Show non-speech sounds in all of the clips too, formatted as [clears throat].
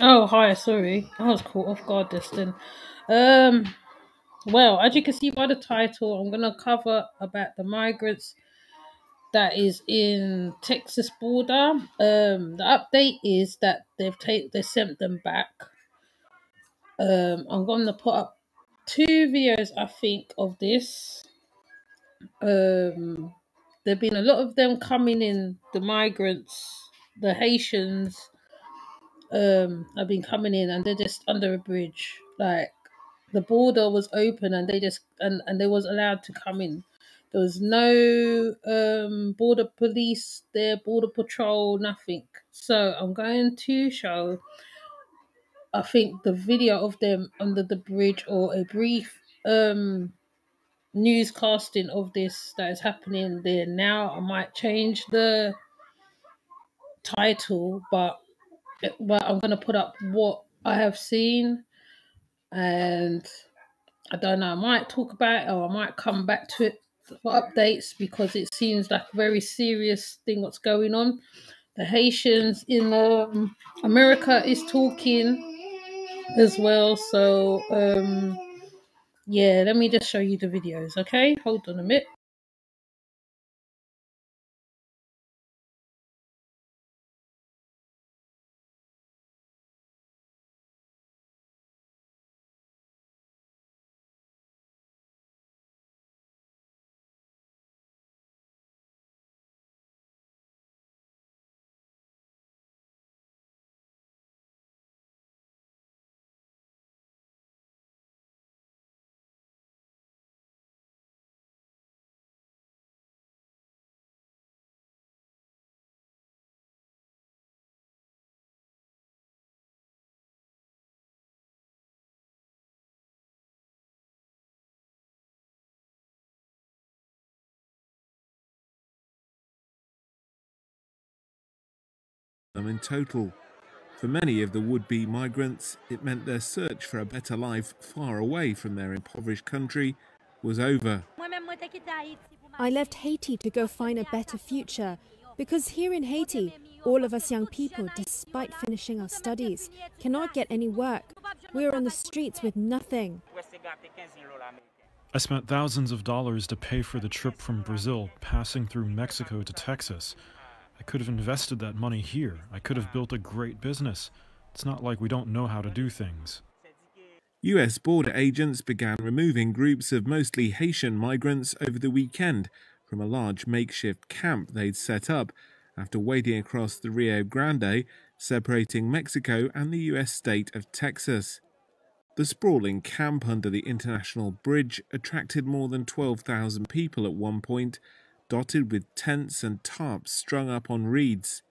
Oh, hi, sorry. I was caught off guard just then. Um, well, as you can see by the title, I'm gonna cover about the migrants that is in Texas border. Um, the update is that they've take they sent them back. Um, I'm gonna put up two videos, I think, of this. Um, there've been a lot of them coming in. The migrants, the Haitians, um I've been coming in and they're just under a bridge. Like the border was open and they just and and they was allowed to come in. There was no um border police there border patrol nothing. So i'm going to show i think the video of them under the bridge or a brief um newscasting of this that is happening there. Now i might change the title but but i'm going to put up what i have seen and I don't know, I might talk about it or I might come back to it for updates because it seems like a very serious thing what's going on. The Haitians in um, America is talking as well. So um, yeah, let me just show you the videos, okay? Hold on a minute. Them in total. For many of the would be migrants, it meant their search for a better life far away from their impoverished country was over. I left Haiti to go find a better future because here in Haiti, all of us young people, despite finishing our studies, cannot get any work. We're on the streets with nothing. I spent thousands of dollars to pay for the trip from Brazil, passing through Mexico to Texas. I could have invested that money here. I could have built a great business. It's not like we don't know how to do things. US border agents began removing groups of mostly Haitian migrants over the weekend from a large makeshift camp they'd set up after wading across the Rio Grande, separating Mexico and the US state of Texas. The sprawling camp under the International Bridge attracted more than 12,000 people at one point, dotted with tents and tarps strung up on reeds.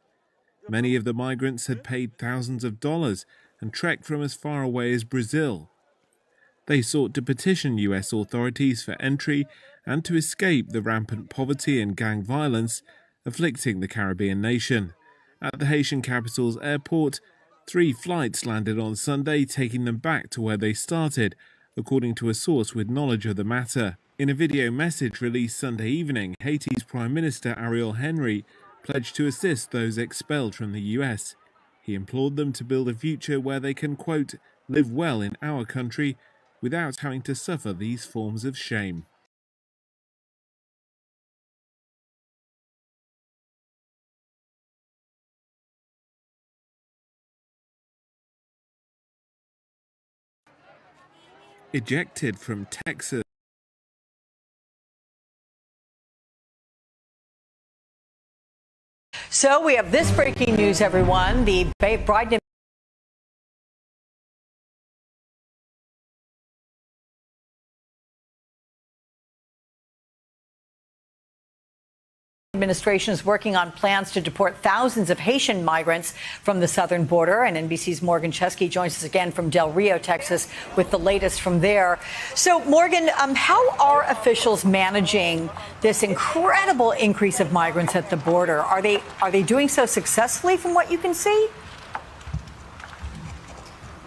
Many of the migrants had paid thousands of dollars and trekked from as far away as Brazil. They sought to petition US authorities for entry and to escape the rampant poverty and gang violence afflicting the Caribbean nation. At the Haitian capital's airport, three flights landed on Sunday, taking them back to where they started, according to a source with knowledge of the matter. In a video message released Sunday evening, Haiti's Prime Minister Ariel Henry pledged to assist those expelled from the US. He implored them to build a future where they can, quote, live well in our country without having to suffer these forms of shame. Ejected from Texas. So we have this breaking news, everyone. The Biden administration is working on plans to deport thousands of Haitian migrants from the southern border. And NBC's Morgan Chesky joins us again from Del Rio, Texas, with the latest from there. So, Morgan, um, how are officials managing this incredible increase of migrants at the border? Are they are they doing so successfully, from what you can see?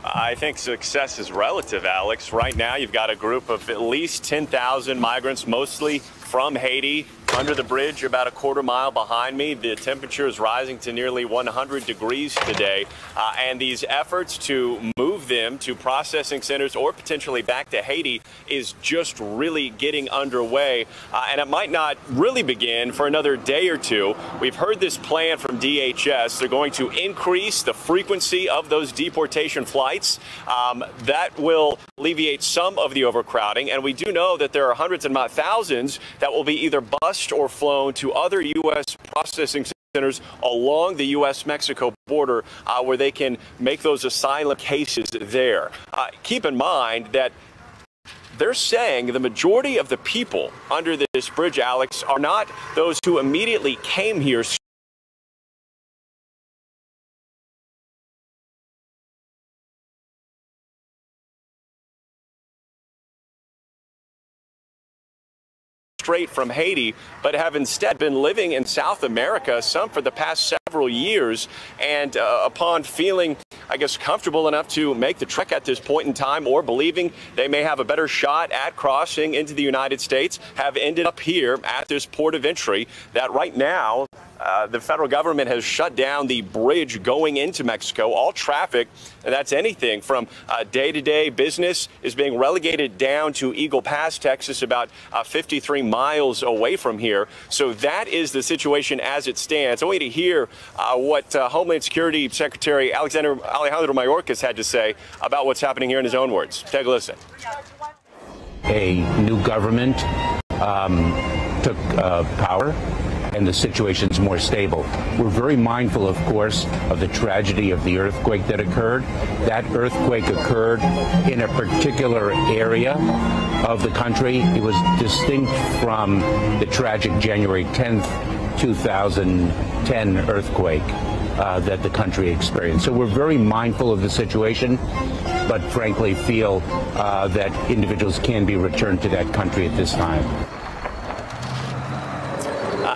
I think success is relative, Alex. Right now, you've got a group of at least 10,000 migrants, mostly from Haiti, under the bridge about a quarter mile behind me. The temperature is rising to nearly 100 degrees today. Uh, and these efforts to move them to processing centers or potentially back to Haiti is just really getting underway. Uh, and it might not really begin for another day or two. We've heard this plan from DHS. They're going to increase the frequency of those deportation flights. Um, that will alleviate some of the overcrowding. And we do know that there are hundreds and not thousands that will be either bused or flown to other U.S. processing centers along the U.S. Mexico border uh, where they can make those asylum cases there. Uh, keep in mind that they're saying the majority of the people under this bridge, Alex, are not those who immediately came here straight from Haiti, but have instead been living in South America, some for the past several years. And uh, upon feeling, I guess, comfortable enough to make the trek at this point in time or believing they may have a better shot at crossing into the United States, have ended up here at this port of entry that right now uh, the federal government has shut down the bridge going into Mexico. All traffic, and that's anything from day to day business, is being relegated down to Eagle Pass, Texas, about uh, 53 miles away from here. So that is the situation as it stands. I want you to hear uh, what uh, Homeland Security Secretary Alexander Alejandro Mayorkas had to say about what's happening here in his own words. Take a listen. A new government um, took uh, power and the situation's more stable. We're very mindful, of course, of the tragedy of the earthquake that occurred. That earthquake occurred in a particular area of the country. It was distinct from the tragic January 10th, 2010 earthquake. Uh, that the country experienced. So we're very mindful of the situation, but frankly feel uh, that individuals can be returned to that country at this time.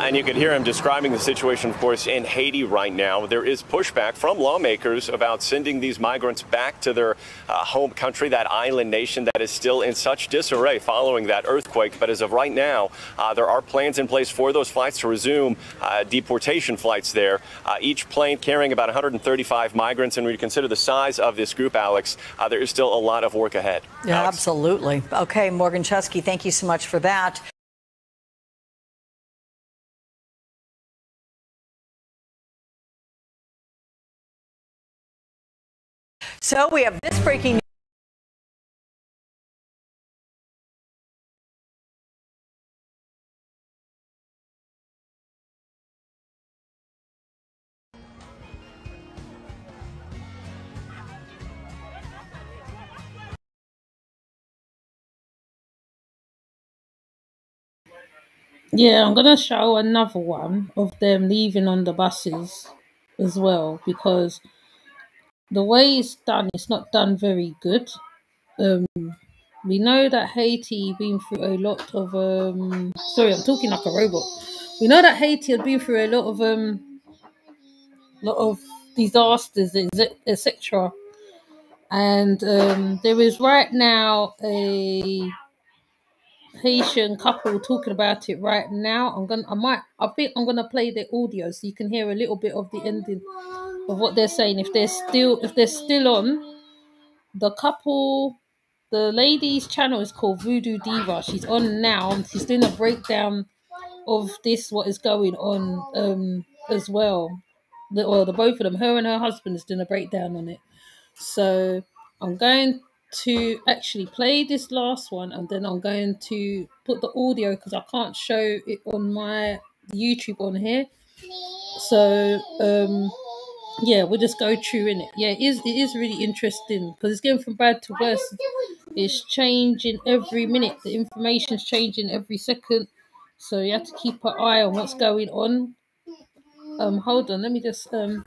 And you can hear him describing the situation, of course, in Haiti right now. There is pushback from lawmakers about sending these migrants back to their uh, home country, that island nation that is still in such disarray following that earthquake. But as of right now, uh, there are plans in place for those flights to resume uh, deportation flights there. Uh, each plane carrying about 135 migrants. And when you consider the size of this group, Alex, uh, there is still a lot of work ahead. Yeah, Alex? absolutely. Okay, Morgan Chesky, thank you so much for that. So we have this breaking news. Yeah, I'm gonna show another one of them leaving on the buses as well because the way it's done, it's not done very good. Um, we know that Haiti been through a lot of um. Sorry, I'm talking like a robot. We know that Haiti had been through a lot of um, lot of disasters, etc. And um, there is right now a Haitian couple talking about it right now. I'm gonna, I might, I think I'm gonna play the audio so you can hear a little bit of the ending of what they're saying. If they're still, if they're still on, the couple, the lady's channel is called Voodoo Diva. She's on now. She's doing a breakdown of this, what is going on, um, as well. The, or the both of them, her and her husband, is doing a breakdown on it. So I'm going to actually play this last one and then I'm going to put the audio because I can't show it on my YouTube on here. So um yeah, we'll just go through in it. Yeah, it is it is really interesting because it's going from bad to worse. It's changing every minute. The information's changing every second. So you have to keep an eye on what's going on. Um hold on, let me just um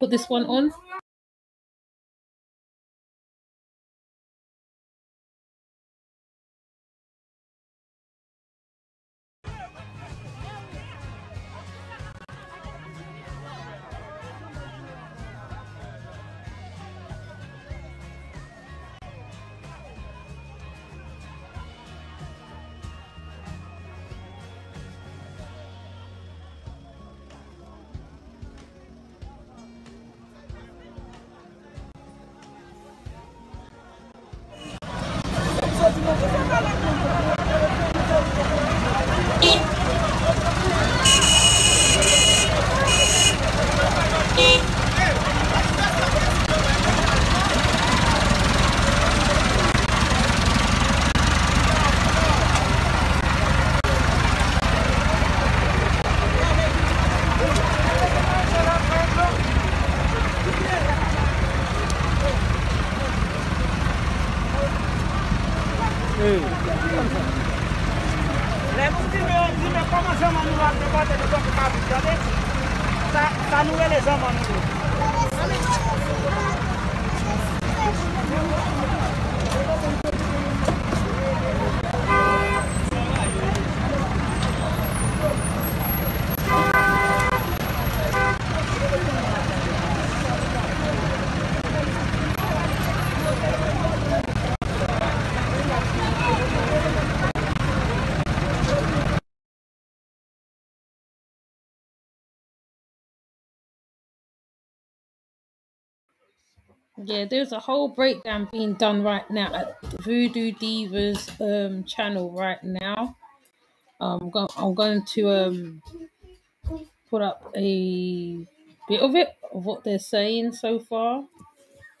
put this one on. Yeah, there's a whole breakdown being done right now at Voodoo Divas um channel right now. Going I'm going to um put up a bit of it of what they're saying so far.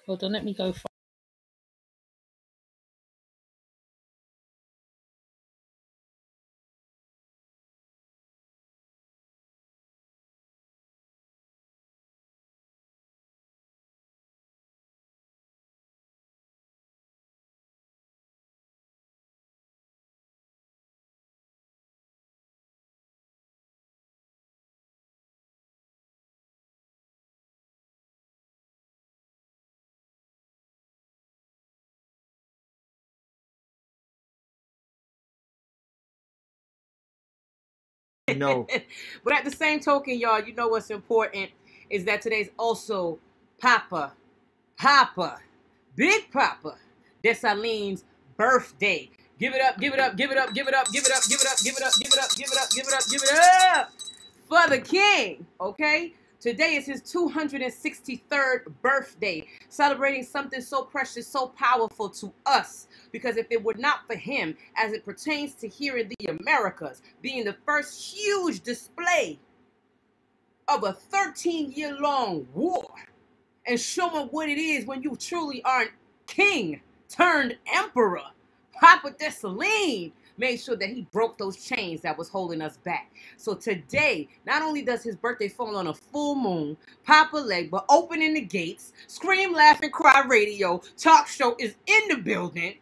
Hold on, let me go. Find No. but at the same token, y'all, you know what's important is that today's also Papa, Papa, Big Papa Dessalines' birthday. Give it up, give it up, give it up, give it up, give it up, give it up, give it up, give it up, give it up, give it up, give it up for the king. Okay? Today is his 263rd birthday, celebrating something so precious, so powerful to us. Because if it were not for him, as it pertains to here in the Americas, being the first huge display of a 13 year long war and showing what it is when you truly are a king turned emperor, Papa Dessalines made sure that he broke those chains that was holding us back. So today, not only does his birthday fall on a full moon, Papa Legba opening the gates, scream, laugh, and cry radio, talk show is in the building.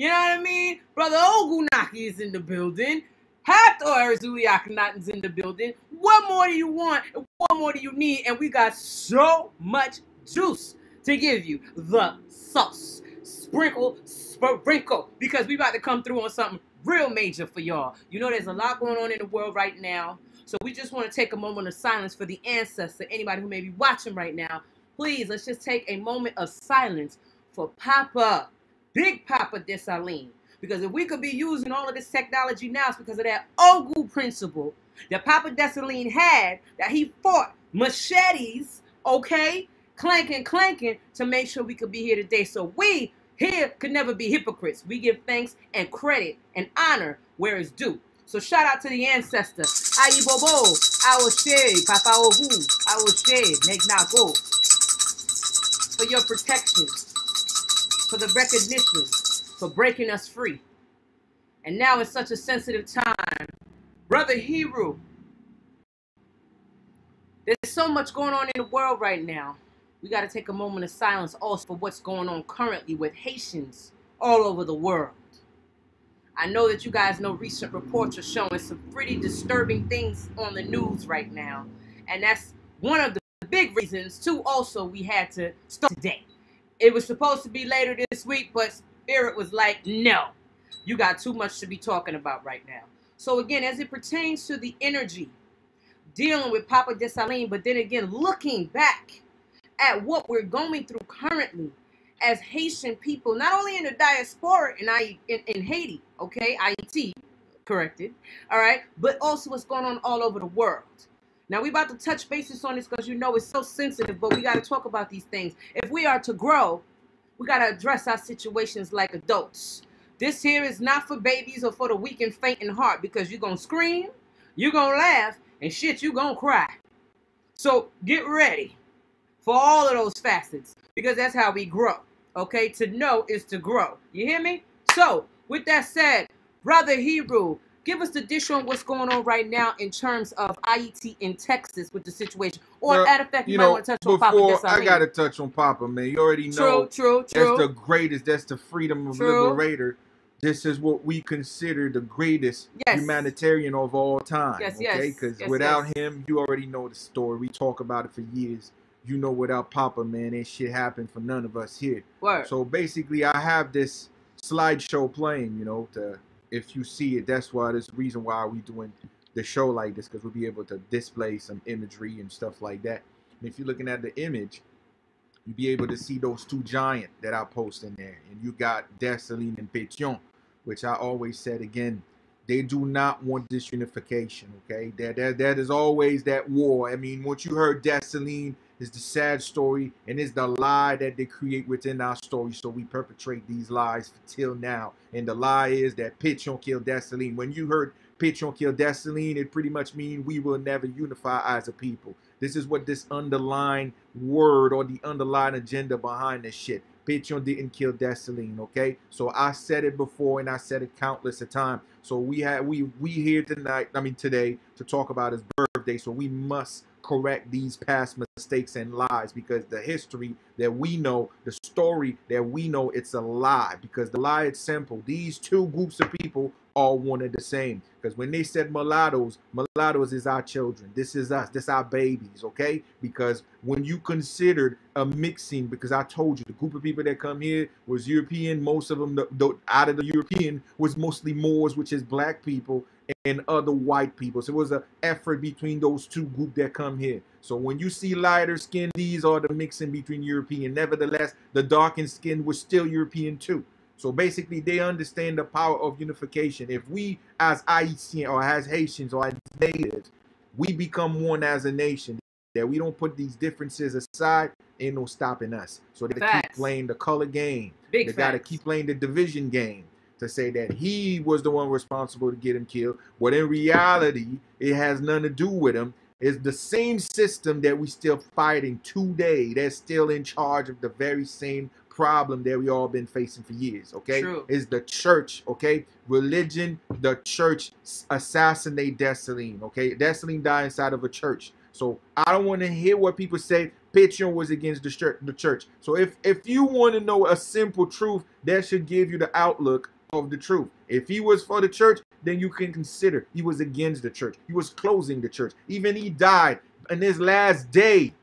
You know what I mean? Brother Ogunaki is in the building. Hathor Arzuli Akhenaten's in the building. What more do you want? What more do you need? And we got so much juice to give you. The sauce. Sprinkle, sprinkle. Because we about to come through on something real major for y'all. You know there's a lot going on in the world right now. So we just want to take a moment of silence for the ancestor, anybody who may be watching right now. Please, let's just take a moment of silence for Papa, Big Papa Dessalines. Because if we could be using all of this technology now, it's because of that Ogu principle that Papa Dessalines had, that he fought machetes, okay, clanking, clanking, to make sure we could be here today. So we here could never be hypocrites. We give thanks and credit and honor where it's due. So shout out to the ancestor. Ayi Bobo, Awoshe, Papa Ogu, Awoshe, make not go. For your protection, for the recognition, for breaking us free. And now it's such a sensitive time. Brother Hero, there's so much going on in the world right now. We got to take a moment of silence also for what's going on currently with Haitians all over the world. I know that you guys know recent reports are showing some pretty disturbing things on the news right now. And that's one of the big reasons, too, also we had to start today. It was supposed to be later this week, but Spirit was like, no, you got too much to be talking about right now. So, again, as it pertains to the energy dealing with Papa Dessalines, but then again, looking back at what we're going through currently as Haitian people, not only in the diaspora in, I, in, in Haiti, okay, IET, corrected, all right, but also what's going on all over the world. Now, we about to touch bases on this because you know it's so sensitive, but we got to talk about these things. If we are to grow, we got to address our situations like adults. This here is not for babies or for the weak and faint in heart because you're going to scream, you're going to laugh, and shit, you're going to cry. So get ready for all of those facets because that's how we grow. Okay, to know is to grow. You hear me? So, with that said, Brother Hebrew, give us the dish on what's going on right now in terms of IET in Texas with the situation. Or, Well, at effect, you, you might know, want to touch on Papa before I gotta touch on Papa, man. You already know. True, know true, that's the greatest. That's the freedom of True. liberator. this is what we consider the greatest Yes. humanitarian of all time. Yes, okay, yes, because yes, without yes. him, you already know the story. We talk about it for years. You know, without Papa, man, ain't shit happened for none of us here. Word. So basically, I have this slideshow playing. You know, to if you see it, that's why. There's the reason why we doing the show like this because we'll be able to display some imagery and stuff like that. And if you're looking at the image, you'll be able to see those two giant that I post in there. And you got Dessalines and Pétion, which I always said again, they do not want this unification. Okay, that that that is always that war. I mean, once you heard Dessalines is the sad story and is the lie that they create within our story. So we perpetrate these lies till now. And the lie is that Pétion killed Dessalines. When you heard Pétion killed Dessalines, it pretty much means we will never unify as a people. This is what this underlying word or the underlying agenda behind this shit. Pétion didn't kill Dessalines, okay? So I said it before and I said it countless of times. So we had we we here tonight, I mean today, to talk about his birthday. So we must correct these past mistakes and lies because the history that we know, the story that we know, it's a lie. Because the lie is simple. These two groups of people all wanted the same. Because when they said mulattoes, mulattoes is our children. This is us. This our babies, okay? Because when you considered a mixing, because I told you the group of people that come here was European. Most of them, the, the, out of the European, was mostly Moors, which is black people, and other white people. So it was an effort between those two groups that come here. So when you see lighter skin, these are the mixing between European. Nevertheless, the darkened skin was still European too. So basically, they understand the power of unification. If we, as Haitian or as Haitians or as natives, we become one as a nation, that we don't put these differences aside, ain't no stopping us. So they keep playing the color game. Big they got to keep playing the division game to say that he was the one responsible to get him killed. But in reality, it has nothing to do with him. It's the same system that we still fighting today. That's still in charge of the very same problem that we all been facing for years. Okay, True. is the church. Okay, religion. The church assassinate Dessalines. Okay, Dessalines died inside of a church. So I don't want to hear what people say. Pétion was against the church. The church. So if if you want to know a simple truth, that should give you the outlook of the truth. If he was for the church, then you can consider he was against the church. He was closing the church. Even he died in his last day.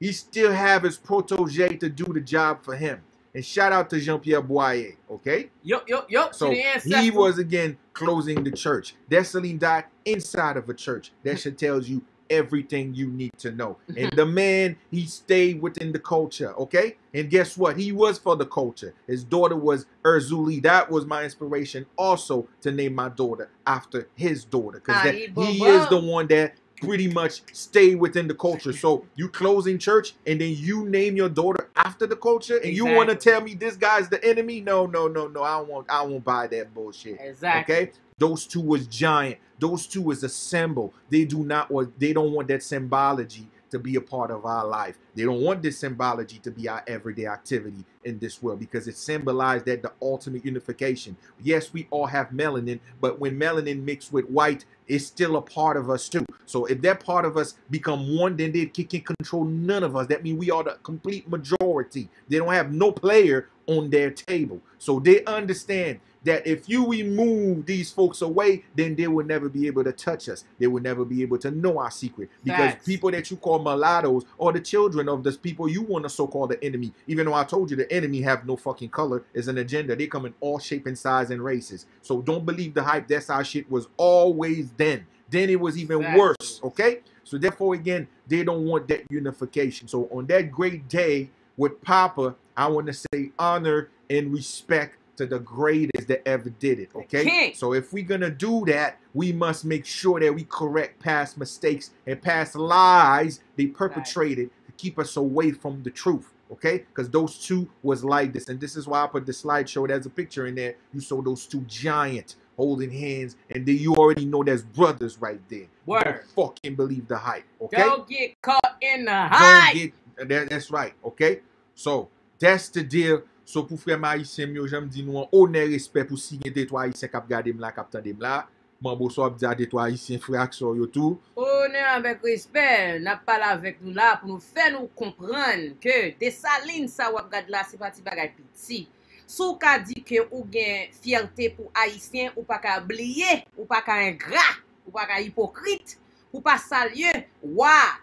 He still have his protege to do the job for him. And shout out to Jean-Pierre Boyer, okay? Yo, yo, yo. So he was again closing the church. Dessalines died inside of a church. That should tells you everything you need to know. Mm-hmm. And the man, he stayed within the culture, okay? And guess what? He was for the culture. His daughter was Urzuli. That was my inspiration also to name my daughter after his daughter. Because he is the one that pretty much stay within the culture. So you closing church and then you name your daughter after the culture and you want to tell me this guy's the enemy? No, no, no, no. I don't I won't buy that bullshit. Exactly. Okay? Those two was giant. Those two is a symbol. They do not or they don't want that symbology to be a part of our life. They don't want this symbology to be our everyday activity in this world because it symbolized that the ultimate unification. Yes, we all have melanin, but when melanin mixed with white, it's still a part of us too. So if that part of us become one, then they can, control none of us. That means we are the complete majority. They don't have no player on their table. So they understand that if you remove these folks away, then they will never be able to touch us. They will never be able to know our secret. Because Facts. people that you call mulattoes are the children of the people you want to so-called the enemy. Even though I told you the enemy have no fucking color, is an agenda. They come in all shape and size and races. So don't believe the hype. That's how shit was always then. Then it was even Facts. worse. Okay? So therefore, again, they don't want that unification. So on that great day with Papa, I want to say honor and respect to the greatest that ever did it. Okay. So if we're gonna do that, we must make sure that we correct past mistakes and past lies they perpetrated to keep us away from the truth. Okay, because those two was like this, and this is why I put the slideshow. There's a picture in there. You saw those two giant holding hands, and then you already know there's brothers right there. Word. Don't fucking believe the hype. Okay. Don't get caught in the Don't hype. get that, that's right, okay? So, that's the deal. So, pou frè ma Haitien myo, jèm di nou an onè respect pou si gen detwa Haitien kap gade m la, kap tande m la. Mambo so ap di a detwa isen frak so yo tou. Onen avèk respect, nap pala avèk nou la pou nou fè nou kompran ke desaline sa wap gad la se pati bagay piti. Sou ka di ke ou gen fiertè pou haisyen, ou pa ka bliye, ou pa ka ingra, ou pa ka hipokrit, ou pa salye, waa,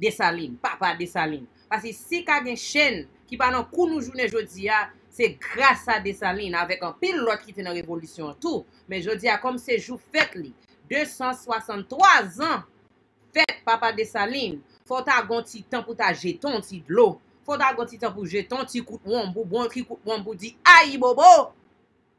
desaline, papa desaline. Pasi si ka gen chen ki pa nan kou nou jounen jodi ya, Se grasa Desaline avek an pil lot ki te nan revolisyon tou. Men jodi a kom se jou fet li. 263 an fet papa Desaline. Fota agon ti tan pou ta jeton ti dlo. Fota agon ti tan pou jeton ti kout wambou. Bon ki kout wambou di ayi bobo.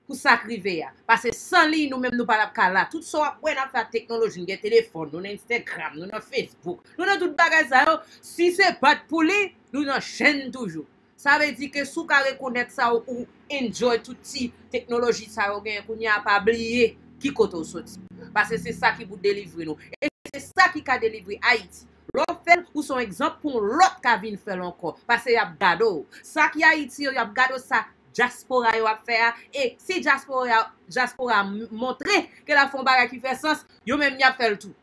Pou sakrive ya. Pase san li nou menm nou palap ka la. Tout so ap wè nan fa teknoloji. Nou gen telefon, nou nan Instagram, nou nan Facebook. Nou nan tout bagay sa yo. Si se pat pou li, nou nan chen toujou. Sa ve di ke sou ka rekonet sa ou ou enjoy touti teknoloji sa ou gen pou ni apabliye ki koto soti. Pase se sa ki pou delivri nou. E se sa ki ka delivri Haiti. Lò fèl ou son ekzamp pou lòt ka vin fèl anko. Pase yap gado. Sa ki Haiti yo yap gado sa jaspora yo ap fè a. E si jaspora, diaspora montre ke la fon bagay ki fè sens, yo menm yap fèl tou.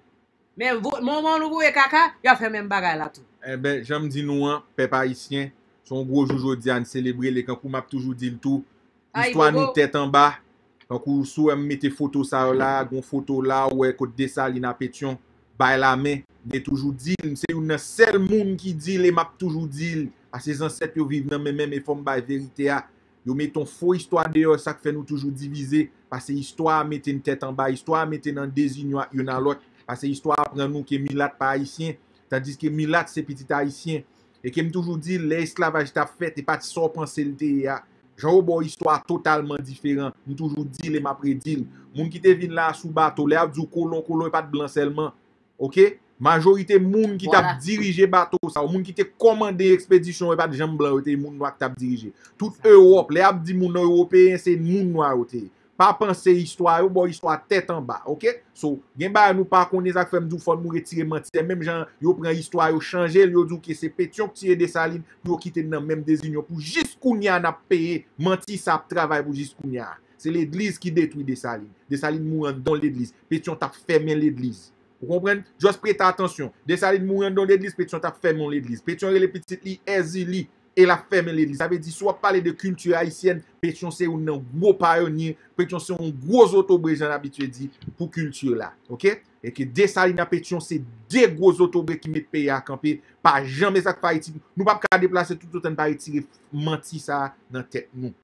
Men moun moun nou vwe kaka, yap fè menm bagay la tou. E eh jom di nou an, pe pa isyen. Son gwo joujou diyan, celebre le kankou map toujou dil tou. Histwa nou tèt an ba. Kankou sou em mette foto sa yo la, gon foto la, wè kote desa li na petyon. Bay la men, de toujou dil. Mse yon nan sel moun ki dil, e map toujou dil. A se zanset yo viv nan men men, me fom bay verite a. Yo meton fo histwa deyo, sak fe nou toujou divize. Pase histwa meten tèt an ba, histwa meten an dezin yon an lot. Pase histwa apren nou ke milat pa haisyen, tandis ke milat se petit haisyen. E kem toujou di, le esklavaj ta fet, e pati so panselte ya. Jan ou bo histwa totalman diferan. Ni toujou dil e mapre predil. Moun ki te vin la sou bato, le ap zou kolon kolon e pati blan selman. Ok? Majorite moun ki voilà. tap dirije bato sa, ou moun ki te komande ekspedisyon e pat jan blan ou te moun wak tap dirije. Tout Europe, le ap di moun Européen, se moun wak te. pa panse histwa yo, bo histwa tet an ba, ok? So, gen ba nou pa konen zak fèm djou fon mou retire manti, se menm jan yo pren histwa yo chanje, yo djou ki se petyon ptire de salin, yo kite nan menm dezinyon pou jis kounyan ap peye, manti sa ap travay pou jis kounyan. Se l'edlis ki detwi de salin, de salin mou an don l'edlis, petyon tap fèmen l'edlis. Ou kompren? Jos prete atensyon. De salin mouan don l'Eglise, petyon tap fèmen l'Eglise. Petyon rele petit li, ezi li. e la ferme l'Eglise. Sa ve di, sou ap pale de kultur haisyen, petyon se ou nan gwo payonye, petyon se ou nan gwo zotobre, jan abitwe di, pou kultur la. Ok? E ke desalina petyon se de gwo zotobre ki met peye akampe, pa jan sak pa iti. Nou pap ka deplase toutotan pa iti, manti sa nan tet nou.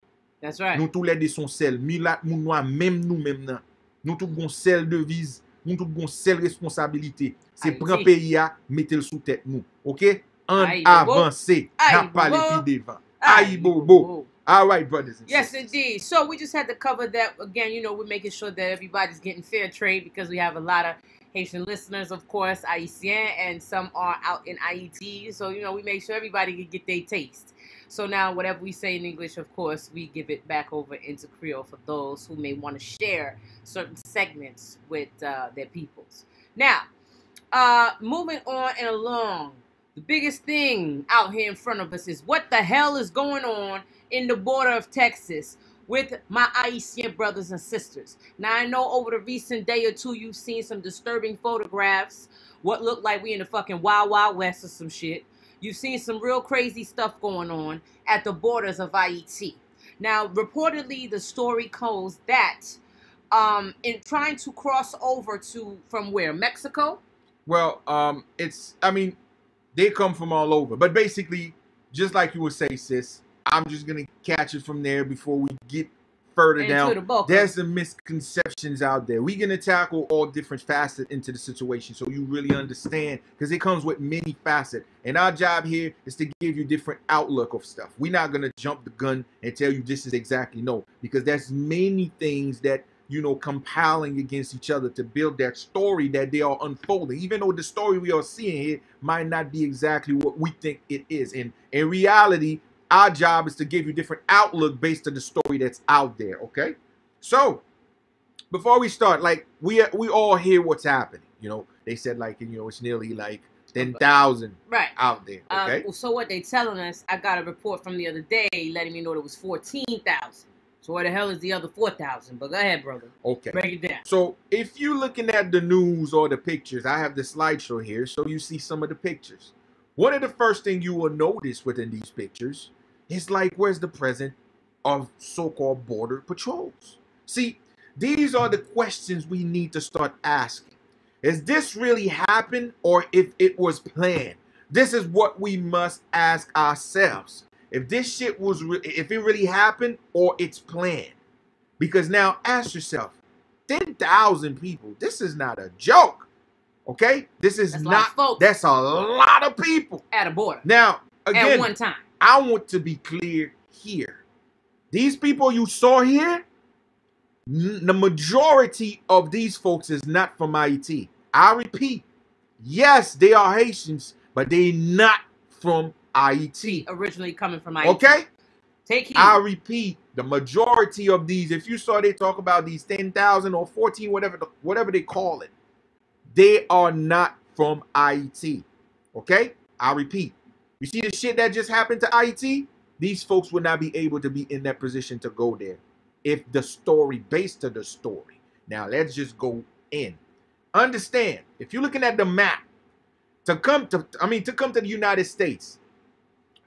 That's right. Nou tou lè de son sel, mi la moun noa mèm nou mèm nan. Nou tou gon sel deviz. nou tou gon sel responsabilite. Se pran peyi a, metel sou tet nou. Ok? An avanse. Nan pale pi devan. Ayi bo bo. All right, brothers and Yes, indeed. So we just had to cover that again. You know, we're making sure that everybody's getting fair trade because we have a lot of Haitian listeners, of course, Haitien, and some are out in Haiti. So, you know, we make sure everybody can get their taste. So now, whatever we say in English, of course, we give it back over into Creole for those who may want to share certain segments with uh, their peoples. Now, uh, moving on and along, the biggest thing out here in front of us is what the hell is going on in the border of Texas with my Haitian brothers and sisters. Now, I know over the recent day or two, you've seen some disturbing photographs, what looked like we in the fucking Wild Wild West or some shit. You've seen some real crazy stuff going on at the borders of IET. Now, reportedly, the story goes that um, in trying to cross over to from where Mexico. Well, um, it's I mean, they come from all over, but basically, just like you would say, sis, I'm just gonna catch it from there before we get further Into down. the. There's some misconceptions out there. We're gonna tackle all different facets into the situation so you really understand because it comes with many facets. And our job here is to give you different outlook of stuff. We're not gonna jump the gun and tell you this is exactly no, because there's many things that you know compiling against each other to build that story that they are unfolding. Even though the story we are seeing here might not be exactly what we think it is. And in reality, our job is to give you different outlook based on the story that's out there. Okay, so before we start, like we we all hear what's happening. You know, they said like you know it's nearly like ten thousand Right. out there. Um, Okay, well, so what they telling us? I got a report from the other day letting me know there was fourteen thousand. So where the hell is the other four thousand? But go ahead, brother. okay. Break it down. So if you're looking at the news or the pictures, I have the slideshow here, so you see some of the pictures. One of the first thing you will notice within these pictures is like, where's the president of so-called border patrols? See, these are the questions we need to start asking. Is this really happened or if it was planned? This is what we must ask ourselves. If this shit was re- if it really happened or it's planned. Because now ask yourself, 10,000 people. This is not a joke. Okay? This is That's not folks. that's a lot of people. At a border. Now, again, At one time. I want to be clear here. These people you saw here, n- the majority of these folks is not from Haiti. I repeat, yes, they are Haitians, but they not from Haiti. Originally coming from IET. Okay? Take heed. I repeat, the majority of these, if you saw they talk about these 10,000 or 14, whatever the, whatever they call it, they are not from IET. Okay? I repeat. You see the shit that just happened to IET? These folks would not be able to be in that position to go there if the story based to the story. Now let's just go in. Understand, if you're looking at the map, to come to I mean to come to the United States,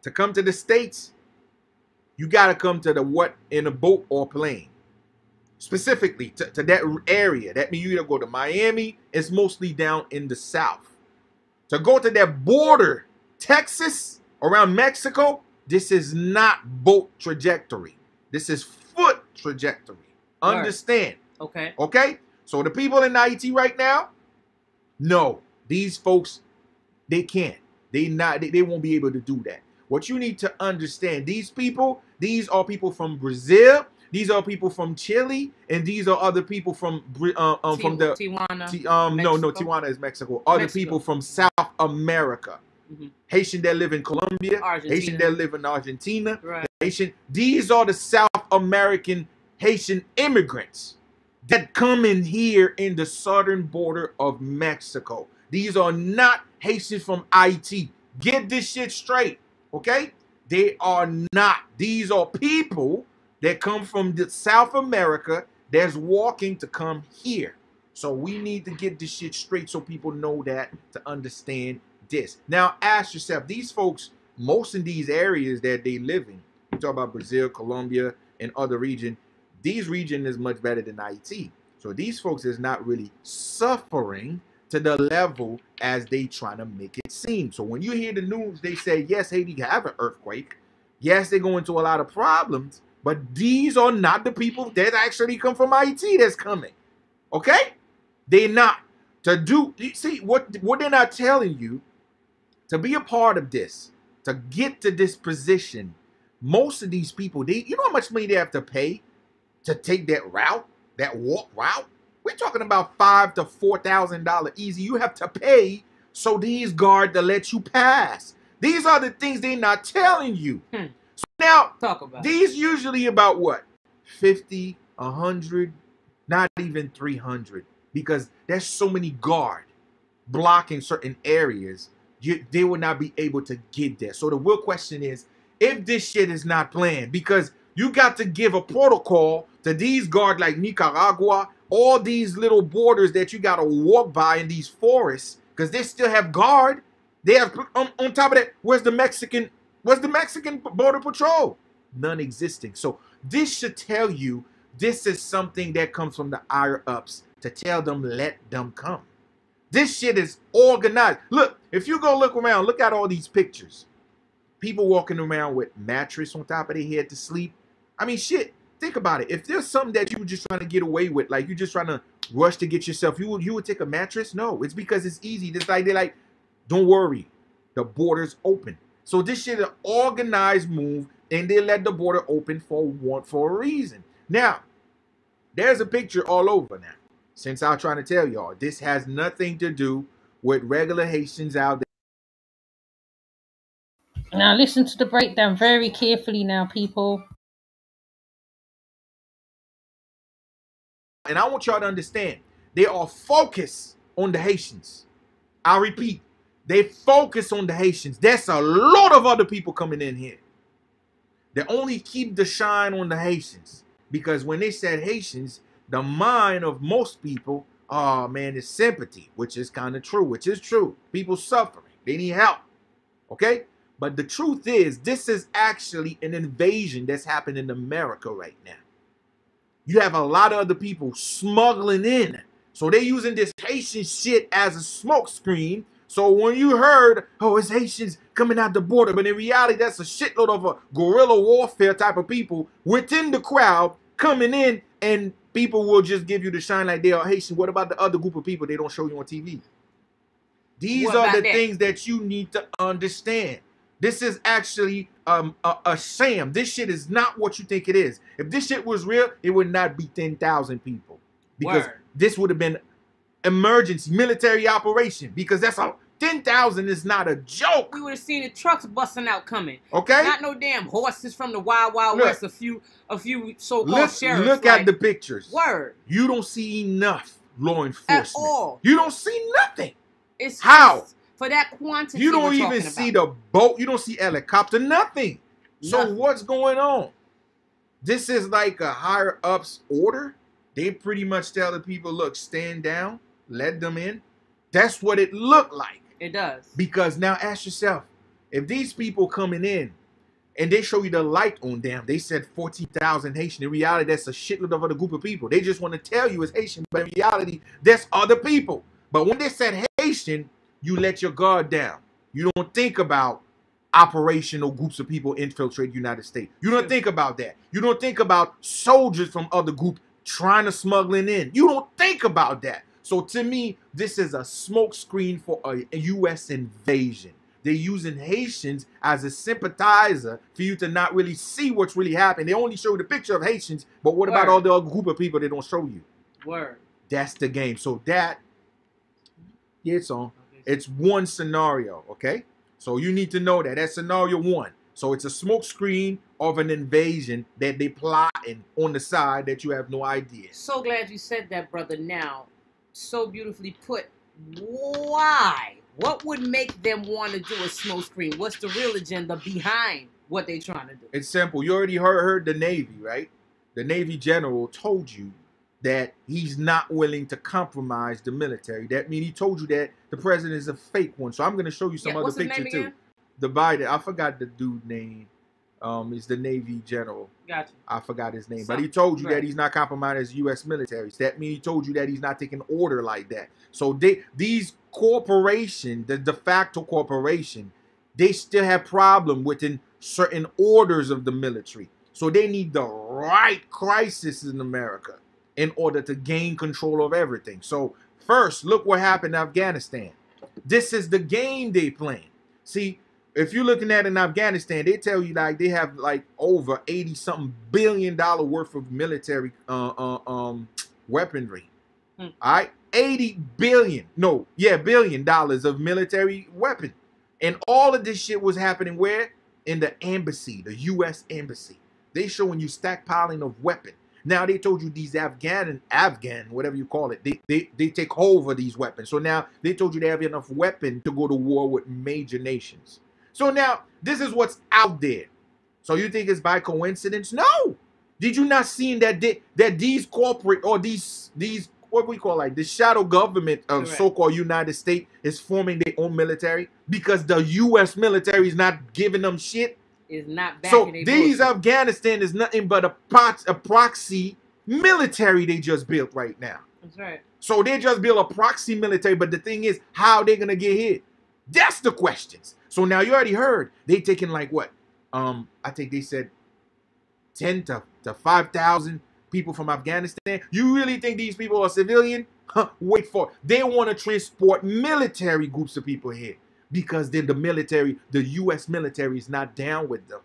to come to the States, you gotta come to the what in a boat or plane. Specifically to, to that area. That means you either go to Miami, it's mostly down in the south. To go to that border, Texas, around Mexico, this is not boat trajectory. This is foot trajectory. Word. Understand? Okay. Okay? So the people in IT right now, no, these folks, they can't. They not they, they won't be able to do that. What you need to understand, these people, these are people from Brazil, these are people from Chile, and these are other people from uh, um, from the Tijuana. Ti- um no no Tijuana is Mexico. Other Mexico. people from South America. Mhm. Haitian that live in Colombia, Haitian Argentina. that live in Argentina, Right. Haitian. These are the South American Haitian immigrants that come in here in the southern border of Mexico. These are not Haitians from IT. Get this shit straight, okay? They are not. These are people that come from South America that's walking to come here. So we need to get this shit straight so people know that to understand this. Now ask yourself, these folks, most in these areas that they live in, we talk about Brazil, Colombia, and other region, these region is much better than IT. So these folks is not really suffering to the level as they trying to make it seem. So when you hear the news, they say, yes, Haiti have an earthquake. Yes, they go into a lot of problems, but these are not the people that actually come from IT that's coming. Okay? They're not. To do, see, what, what they're not telling you, to be a part of this, to get to this position, most of these people, they you know how much money they have to pay to take that route, that walk route? We're talking about five to four thousand dollar easy. You have to pay so these guard to let you pass. These are the things they're not telling you. Hmm. So now Talk about these usually about what? 50, 100, not even 300 because there's so many guard blocking certain areas. You, they will not be able to get there. So the real question is if this shit is not planned because you got to give a protocol to these guard like Nicaragua, all these little borders that you got to walk by in these forests because they still have guard. They have on, on top of that, where's the Mexican? Where's the Mexican border patrol? None existing. So this should tell you this is something that comes from the higher ups to tell them let them come. This shit is organized. Look, if you go look around, look at all these pictures. People walking around with mattress on top of their head to sleep. I mean, shit. Think about it. If there's something that you were just trying to get away with, like you're just trying to rush to get yourself, you would you would take a mattress? No, it's because it's easy. It's like they're like, don't worry, the border's open. So this shit is an organized move, and they let the border open for one for a reason. Now, there's a picture all over now. Since I'm trying to tell y'all, this has nothing to do with regular Haitians out there. Now listen to the breakdown very carefully now, people. And I want y'all to understand, they are focused on the Haitians. I repeat, they focus on the Haitians. There's a lot of other people coming in here. They only keep the shine on the Haitians. Because when they said Haitians, the mind of most people, oh man, is sympathy, which is kind of true, which is true. People suffering. They need help. Okay? But the truth is, this is actually an invasion that's happening in America right now. You have a lot of other people smuggling in. So they're using this Haitian shit as a smokescreen. So when you heard, oh, it's Haitians coming out the border, but in reality, that's a shitload of a guerrilla warfare type of people within the crowd coming in, and people will just give you the shine like they are Haitian. What about the other group of people they don't show you on TV? These What are the that? things that you need to understand. This is actually um, a, a sham. This shit is not what you think it is. If this shit was real, it would not be 10,000 people. Because Word. this would have been emergency military operation. Because that's how 10,000 is not a joke. We would have seen the trucks busting out coming. Okay? Not no damn horses from the Wild Wild Look. West. A few, a few so-called Look, sheriffs. look like, at the pictures. word You don't see enough law enforcement. at all. You don't see nothing. It's How? just for that quantity. You don't even see about. the boat. You don't see helicopter. Nothing. So Nothing. what's going on? This is like a higher ups order. They pretty much tell the people, look, stand down, let them in. That's what it looked like. It does. Because now ask yourself, if these people coming in and they show you the light on them, they said 14,000 Haitian. In reality, that's a shitload of other group of people. They just want to tell you it's Haitian, but in reality, that's other people. But when they said Haitian, you let your guard down. You don't think about operational groups of people infiltrate the United States. You don't think about that. You don't think about soldiers from other group trying to smuggling in. You don't think about that. So to me, this is a smokescreen for a, a U.S. invasion. They're using Haitians as a sympathizer for you to not really see what's really happening. They only show you the picture of Haitians, but what about all the other group of people they don't show you? Word. That's the game. So that, yeah, it's on. It's one scenario, okay? So you need to know that. That's scenario one. So it's a smoke screen of an invasion that they plotting on the side that you have no idea. So glad you said that, brother. Now, so beautifully put. Why? What would make them want to do a smoke screen? What's the real agenda behind what they're trying to do? It's simple. You already heard, heard the Navy, right? The Navy general told you that he's not willing to compromise the military. That means he told you that the president is a fake one. So I'm going to show you some Yeah, other picture too. again? The Biden, I forgot the dude name. Um, is the Navy general. Gotcha. I forgot his name, but he told you right. that he's not compromising U.S. military. So that means he told you that he's not taking order like that. So they these corporation, the de facto corporation, they still have problem within certain orders of the military. So they need the right crisis in America in order to gain control of everything. So first, look what happened in Afghanistan. This is the game they playing. See, if you're looking at in Afghanistan, they tell you like they have like over 80 something billion dollar worth of military uh, uh, um weaponry. Hmm. All right, 80 billion. No, yeah, billion dollars of military weapon. And all of this shit was happening where? In the embassy, the US embassy. They showing you stackpiling of weapon. Now they told you these Afghan and Afghan, whatever you call it, they, they they take over these weapons. So now they told you they have enough weapon to go to war with major nations. So now this is what's out there. So you think it's by coincidence? No. Did you not see that they, that these corporate or these these what we call like the shadow government of Correct. so-called United States is forming their own military because the U.S. military is not giving them shit. Is not back So these bullshit. Afghanistan is nothing but a, a proxy military they just built right now. That's right. So they just built a proxy military, but the thing is, how they gonna get hit? That's the questions. So now you already heard they taking like what? Um, I think they said ten to, to five thousand people from Afghanistan. You really think these people are civilian? Huh, wait for it. They want to transport military groups of people here because then the military, the U.S. military, is not down with them.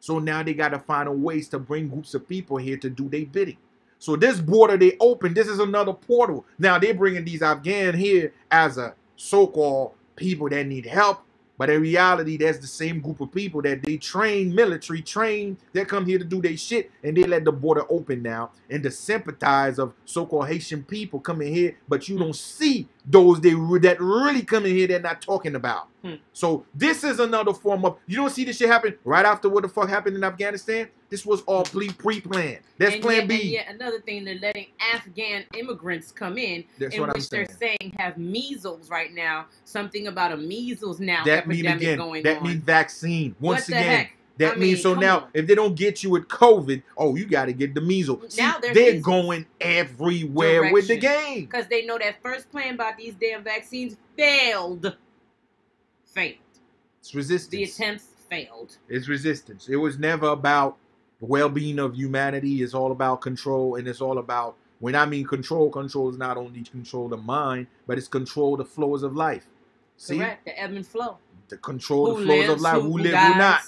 So now they got to find a ways to bring groups of people here to do their bidding. So this border they open, this is another portal. Now they're bringing these Afghan here as a so-called people that need help, but in reality, that's the same group of people that they train, military train. that come here to do their shit, and they let the border open now, and to sympathize of so-called Haitian people coming here, but you don't see those they that really come in here they're not talking about. Hmm. So this is another form of you don't see this shit happen right after what the fuck happened in Afghanistan. This was all pre pre planned. That's and Plan yet, B. And yet another thing, they're letting Afghan immigrants come in, That's in what I'm which they're saying have measles right now. Something about a measles now that mean epidemic again. going That on. mean vaccine. Once again. heck? That I means mean, so now on. if they don't get you with COVID, oh you got to get the measles. See, Now there's they're measles. going everywhere with the game. because they know that first plan about these damn vaccines failed. Failed. It's resistance. The attempts failed. It's resistance. It was never about the well-being of humanity. It's all about control, and it's all about when I mean control. Control is not only control the mind, but it's control the flows of life. See, Correct. The ebb and flow. the control Who the flows of life. who- Who, who live, who not.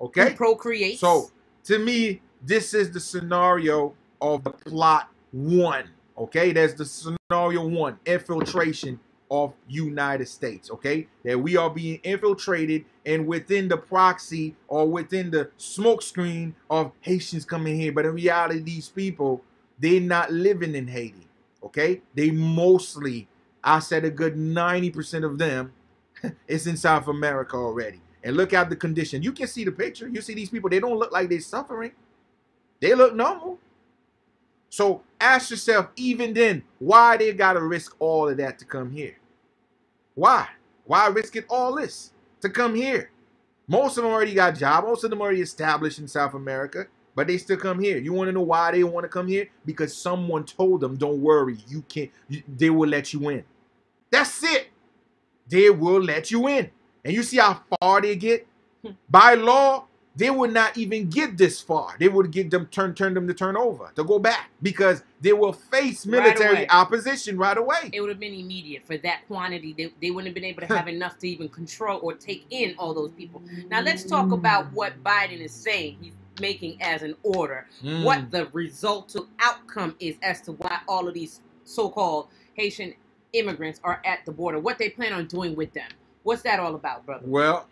Okay. Who procreates. So to me, this is the scenario of the plot one. Okay, there's the scenario one: infiltration of United States. Okay, that we are being infiltrated, and within the proxy or within the smoke screen of Haitians coming here. But in reality, these people they're not living in Haiti. Okay, they mostly, I said, a good ninety percent of them [laughs] is in South America already. And look at the condition. You can see the picture. You see these people, they don't look like they're suffering. They look normal. So ask yourself, even then, why they gotta risk all of that to come here? Why? Why risk it all this to come here? Most of them already got job. Most of them already established in South America, but they still come here. You want to know why they want to come here? Because someone told them, "Don't worry, you can't. You, they will let you in." That's it. They will let you in. And you see how far they get? Hmm. By law, they would not even get this far. They would get them turn turn them to turn over, to go back. Because they will face military away. opposition right away. it would have been immediate for that quantity. They, they wouldn't have been able to have enough to even control or take in all those people. Now let's talk about what Biden is saying. He's making as an order. Mm. What the result to outcome is as to why all of these so-called Haitian immigrants are at the border. What they plan on doing with them. What's that all about, brother? Well,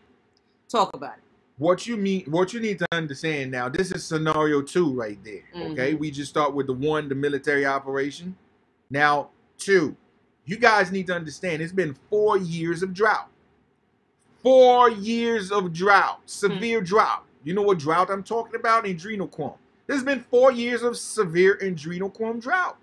Talk about it. What you mean what you need to understand now this is scenario two right there okay? Mhm. we just start with the one the military operation. Now two you guys need to understand it's been four years of drought. Four years of drought severe drought. You know what drought i'm talking about? Adrenochrome there's been four years of severe adrenochrome drought.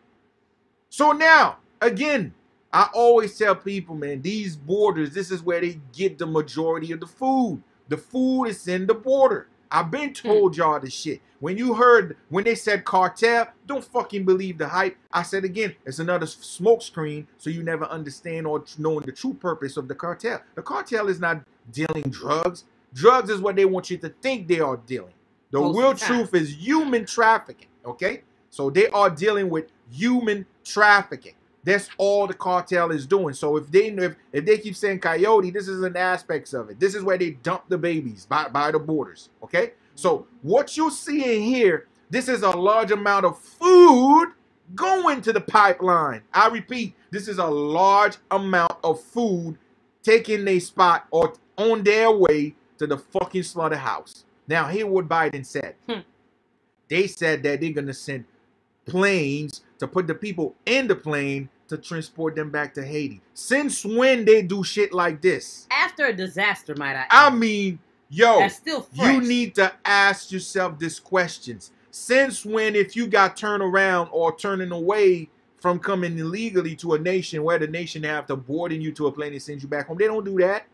So now again I always tell people, man, these borders, this is where they get the majority of the food. The food is in the border. I've been told y'all this shit. When you heard when they said cartel, don't fucking believe the hype. I said again, it's another smoke screen, so you never understand or knowing the true purpose of the cartel. The cartel is not dealing drugs. Drugs is what they want you to think they are dealing. The Most real truth is human trafficking. Okay, so they are dealing with human trafficking. That's all the cartel is doing. So if they if, if they keep saying coyote, this is an aspects of it. This is where they dump the babies by, by the borders. Okay? So what you're seeing here, this is a large amount of food going to the pipeline. I repeat, this is a large amount of food taking their spot or on their way to the fucking slaughterhouse. Now, hear what Biden said. Hmm. They said that they're gonna send planes to put the people in the plane to transport them back to Haiti. Since when they do shit like this? After a disaster, might I? I add. mean, yo, That's still you need to ask yourself these questions. Since when, if you got turned around or turning away from coming illegally to a nation where the nation have to boarding you to a plane and send you back home, they don't do that.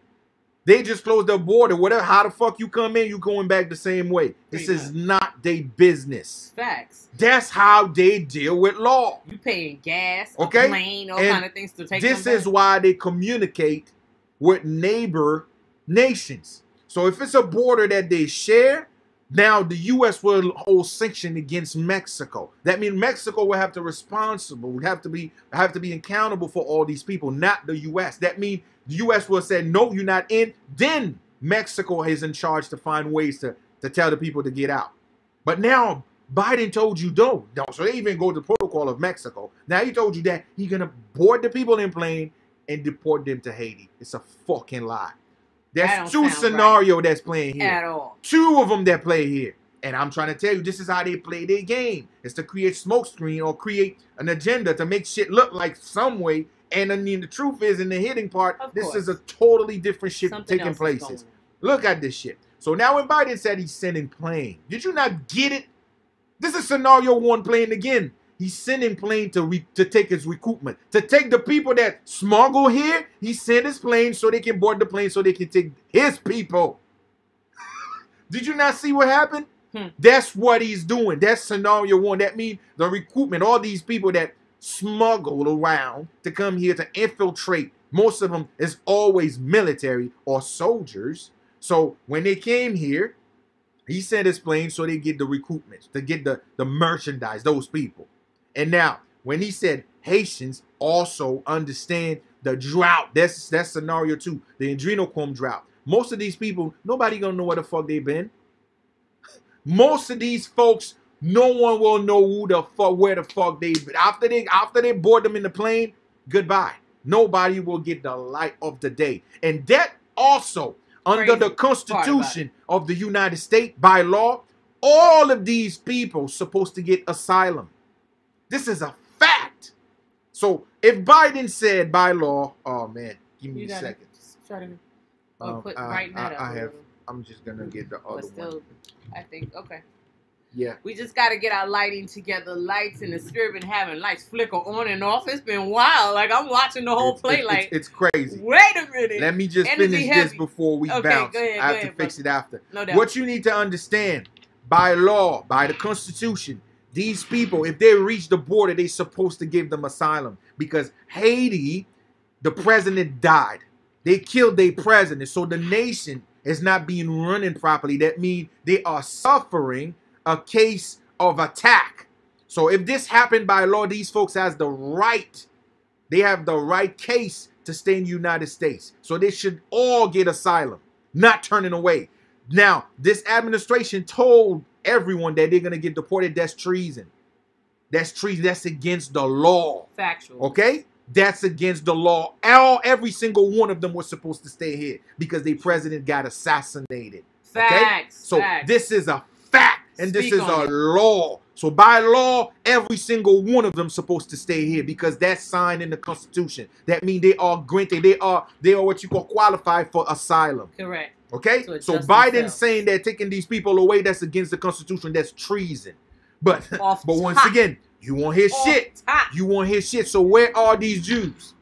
They just close the border. Whatever, how the fuck you come in, you going back the same way. This Pretty is not their business. Facts. That's how they deal with law. You paying gas, Okay? a plane, all And kind of things to take This is why they communicate with neighbor nations. So if it's a border that they share, now the U.S. will hold sanction against Mexico. That means Mexico will have to responsible, would have to be have to be accountable for all these people, not the U.S. That means the U.S. will say no, you're not in. Then Mexico is in charge to find ways to to tell the people to get out. But now Biden told you don't. No, so they even go to the protocol of Mexico. Now he told you that he's gonna board the people in plane and deport them to Haiti. It's a fucking lie. That There's don't two scenario that's playing here. at all. Two of them that play here. And I'm trying to tell you, this is how they play their game. It's to create smoke screen or create an agenda to make shit look like some way And I mean, the truth is, in the hitting part, Of this course. is a totally different shit Something taking places. Look at this shit. So now when Biden said he's sending plane, did you not get it? This is scenario one playing again. He's sending plane to re- to take his recruitment, to take the people that smuggle here. He sent his plane so they can board the plane so they can take his people. [laughs] Did you not see what happened? Hmm. That's what he's doing. That's scenario one. That means the recruitment, All these people that smuggled around to come here to infiltrate. Most of them is always military or soldiers. So when they came here, he sent his plane so they get the recoupments, to get the, the merchandise, those people. And now, when he said Haitians also understand the drought, that's that's scenario two, the adrenochrome drought. Most of these people, nobody gonna know where the fuck they been. [laughs] Most of these folks, no one will know who the fuck where the fuck they. After they after they board them in the plane, goodbye. Nobody will get the light of the day. And that also under the Constitution of the United States by law, all of these people supposed to get asylum. This is a fact. So if Biden said by law, oh man, give me You a second. try to Um, put I- I-. I have-. I'm just gonna get the other one. I think okay. Yeah. We just got to get our lighting together. Lights and the spirit been having lights flicker on and off. It's been wild. Like I'm watching the whole It's- play. it's, like it's, crazy. wait a minute. Let me just Energy finish heavy. this before we Okay, bounce. ahead, I have ahead, to fix it after. No doubt. What you need to understand, by law, by the Constitution, these people, if they reach the border, they're supposed to give them asylum because Haiti, the president died. They killed their president, so the nation is not being running properly. That means they are suffering a case of attack. So if this happened by law, these folks has the right. They have the right case to stay in the United States. So they should all get asylum, not turning away. Now, this administration told everyone that they're gonna get deported. That's treason. That's treason. That's against the law. Factual. Okay? That's against the law. All every single one of them was supposed to stay here because the president got assassinated. Okay? Facts. So facts. this is a and this is a it. law. So by law, every single one of them supposed to stay here because that's signed in the Constitution. That means they are granted. They are they are what you call qualified for asylum. correct. Okay, To so Biden themselves. saying that taking these people away that's against the Constitution. That's treason. But [laughs] Off but once again, you want his Off shit. top. You won't hear shit. So where are these Jews?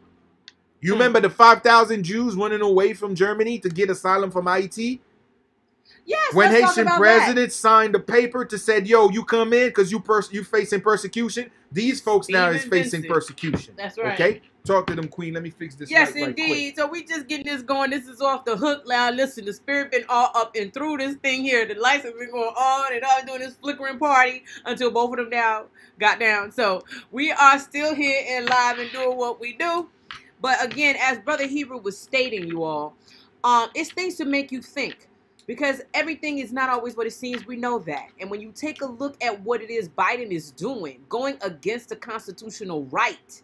You Hmm. remember the five thousand Jews running away from Germany to get asylum from Haiti? Yes. when Haitian president signed a paper to said, "Yo, you come in because you pers- you facing persecution." These folks now is facing Vincent. persecution. That's right. Okay, talk to them, Queen. Let me fix this. that. Yes, right indeed. So we just getting this going. This is off the hook. Now listen, the spirit been all up and through this thing here. The lights have been going on and on doing this flickering party until both of them now got down. So we are still here and live and doing what we do. But again, as Brother Heru was stating, you all, um, it's things to make you think. Because everything is not always what it seems. We know that. And when you take a look at what it is Biden is doing, going against the constitutional right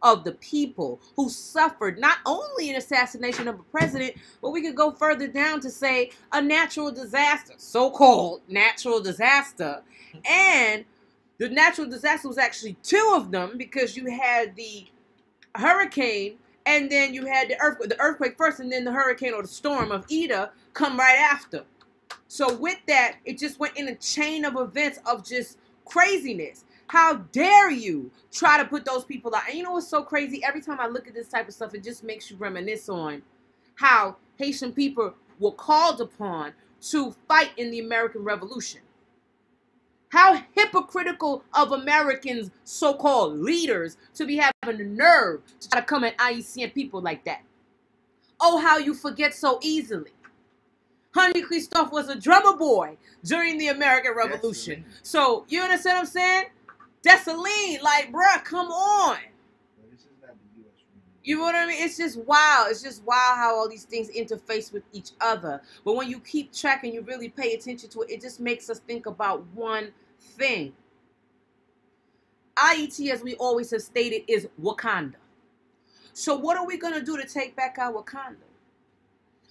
of the people who suffered not only an assassination of a president, but we could go further down to say a natural disaster, so called natural disaster. And the natural disaster was actually two of them because you had the hurricane and then you had the earthquake, the earthquake first, and then the hurricane or the storm of Ida come right after. So with that, it just went in a chain of events of just craziness. How dare you try to put those people out? And you know what's so crazy? Every time I look at this type of stuff, it just makes you reminisce on how Haitian people were called upon to fight in the American Revolution. How hypocritical of Americans, so called leaders, to be having the nerve to try to come at Ayisyen people like that. Oh, how you forget so easily. Henri Christophe was a drummer boy during the American Revolution. So, you understand what I'm saying? Dessalines, like, bruh, come on. You know what I mean? It's just wild. It's just wild how all these things interface with each other. But when you keep track and you really pay attention to it, it just makes us think about one thing. Ayiti, as we always have stated, is Wakanda. So what are we going to do to take back our Wakanda?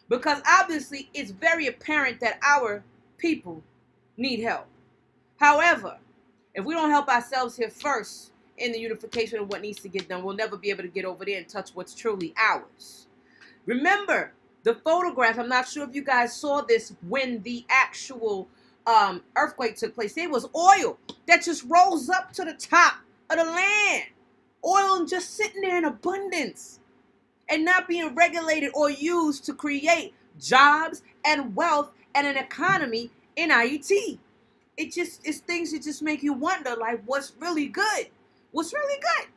Because obviously it's very apparent that our people need help. However, if we don't help ourselves here first in the unification of what needs to get done, we'll never be able to get over there and touch what's truly ours. Remember, the photograph, I'm not sure if you guys saw this when the actual um, earthquake took place. There was oil that just rose up to the top of the land. Oil just sitting there in abundance and not being regulated or used to create jobs and wealth and an economy in Ayiti. It just it's things that just make you wonder like what's really good. What's really good?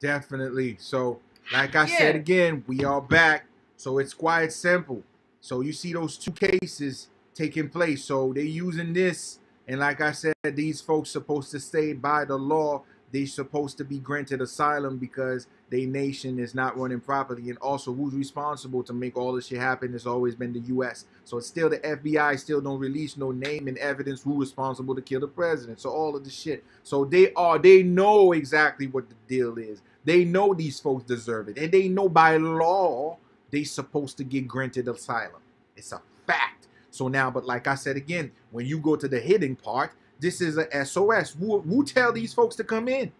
Definitely. So, like I Yeah. said again, we are back. So it's quite simple. So you see those two cases taking place. So they're using this, and like I said, these folks supposed to stay by the law. They supposed to be granted asylum because their nation is not running properly. And also, who's responsible to make all this shit happen? Has always been the U.S. So it's still the FBI still don't release no name and evidence who responsible to kill the president. So all of the shit. So they are they know exactly what the deal is. They know these folks deserve it, and they know by law they supposed to get granted asylum. It's a fact. So now, but like I said again, when you go to the hidden part, this is a SOS. Who, who tell these folks to come in?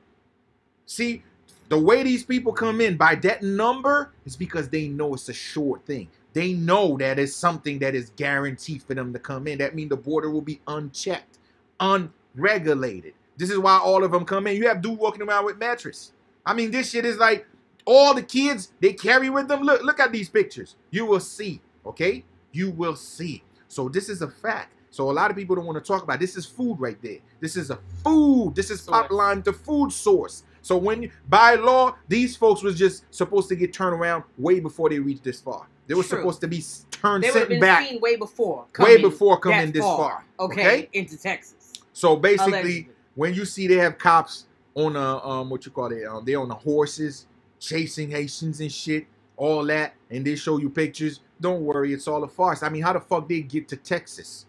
See, the way these people come in by that number is because they know it's a sure thing. They know that it's something that is guaranteed for them to come in. That means the border will be unchecked, unregulated. This is why all of them come in. You have dude walking around with mattress. I mean, this shit is like all the kids they carry with them. Look, look at these pictures. You will see. Okay, you will see. So this is a fact. So a lot of people don't want to talk about. This is food right there. This is a food. This is pipeline to food source. So when by law, these folks was just supposed to get turned around way before they reached this far. They were True. supposed to be turned They've sent been back seen way before. way coming before coming this far. Okay, okay? into Texas. So basically, Allegedly. when you see they have cops on a um what you call it, um, they're on the horses chasing Haitians and shit, all that, and they show you pictures. Don't worry, it's all a farce. I mean, how the fuck they get to Texas?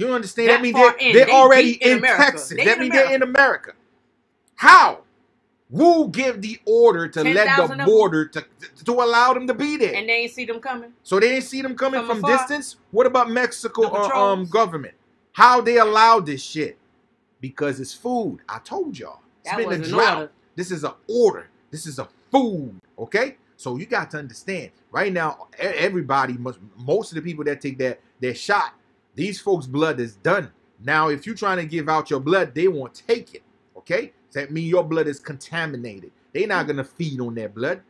You don't understand? That, That means they're, in. they're They already in America. Texas. They that means they're in America. How? Who give the order to let the border to, to allow them to be there? And they ain't see them coming. So they didn't see them coming From distance. What about Mexico uh, um government? How they allowed this shit? Because it's food. I told y'all. It's That been a drought. order. This is an order. This is a food. Okay. So you got to understand. Right now, everybody must. Most of the people that take that their shot, these folks' blood is done. Now, if you're trying to give out your blood, they won't take it. Okay. So that means your blood is contaminated. They're not gonna feed on that blood.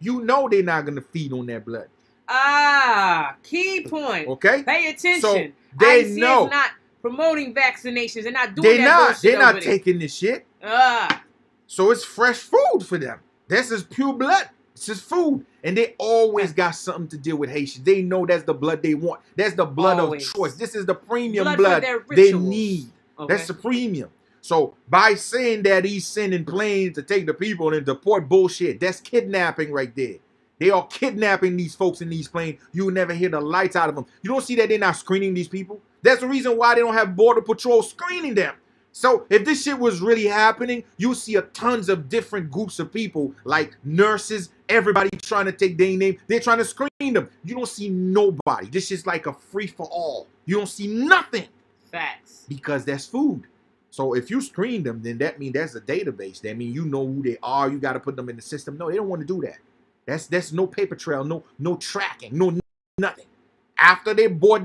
You know they're not gonna feed on that blood. Ah, key point. Okay. Pay attention. So they is know. not promoting vaccinations. They're not doing They're that not. bullshit They're not taking this shit. Ah, So it's fresh food for them. This is pure blood. This is food. And they always got something to deal with Haitians. They know that's the blood they want. That's the blood Always. of choice. This is the premium Blood blood, they need. Okay. That's the premium. So by saying that he's sending planes to take the people and deport bullshit, that's kidnapping right there. They are kidnapping these folks in these planes. You will never hear the lights out of them. You don't see that they're not screening these people. That's the reason why they don't have border patrol screening them. So if this shit was really happening, you see a tons of different groups of people, like nurses, everybody trying to take their name. They're trying to screen them. You don't see nobody. This is like a free for all. You don't see nothing facts. because that's food. So if you screen them, then that means that's a database. That means you know who they are. You got to put them in the system. No, they don't want to do that. That's that's no paper trail, no no tracking, no nothing. After they board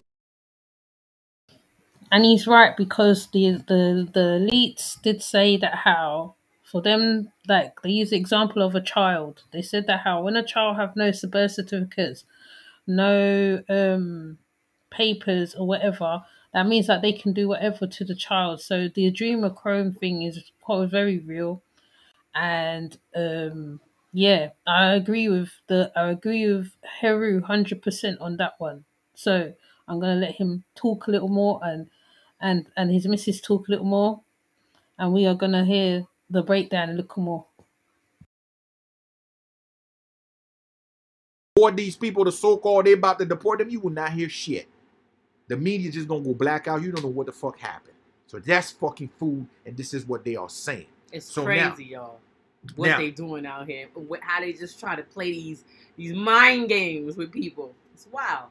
And he's right because the the the elites did say that how for them like they use the example of a child. They said that how when a child have no birth certificates, no um papers or whatever, that means that they can do whatever to the child. So the adrenochrome thing is quite very real, and um yeah, I agree with the I agree with Heru hundred percent on that one. So I'm gonna let him talk a little more and and and his missus talk a little more, and we are gonna hear the breakdown a little more. board these people, the so-called they about to deport them, you will not hear shit. The media just gonna go black out. You don't know what the fuck happened. So that's fucking food, and this is what they are saying. It's So now- crazy, y'all. What now- they doing out here? How they just try to play these these mind games with people? It's wild.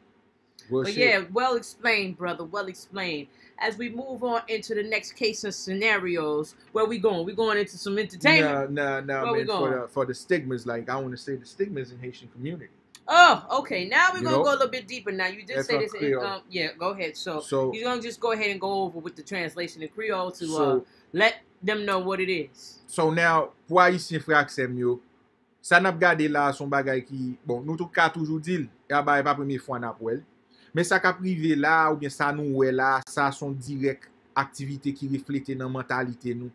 Real but shit. yeah, well explained, brother. Well explained. As we move on into the next case and scenarios, where we going? We going into some entertainment. Nah, nah, nah, Where we man. For the, for the stigmas, like I want to say the stigmas in Haitian community. Oh, okay. Now we're You gonna know? go a little bit deeper. Now you did say this. In, um, yeah, go ahead. So, So- you're gonna just go ahead and go over with the translation in Creole to uh, let them know what it is. So now, pou Haitien fraksem yo, sa nap gade la son bagay ki, bon, nou tou ka toujou dil, ya ba e pa premi fwa nap wel, Men sa ka prive la ou bien sa nou we la, sa son direk aktivite ki reflete nan mentalite nou.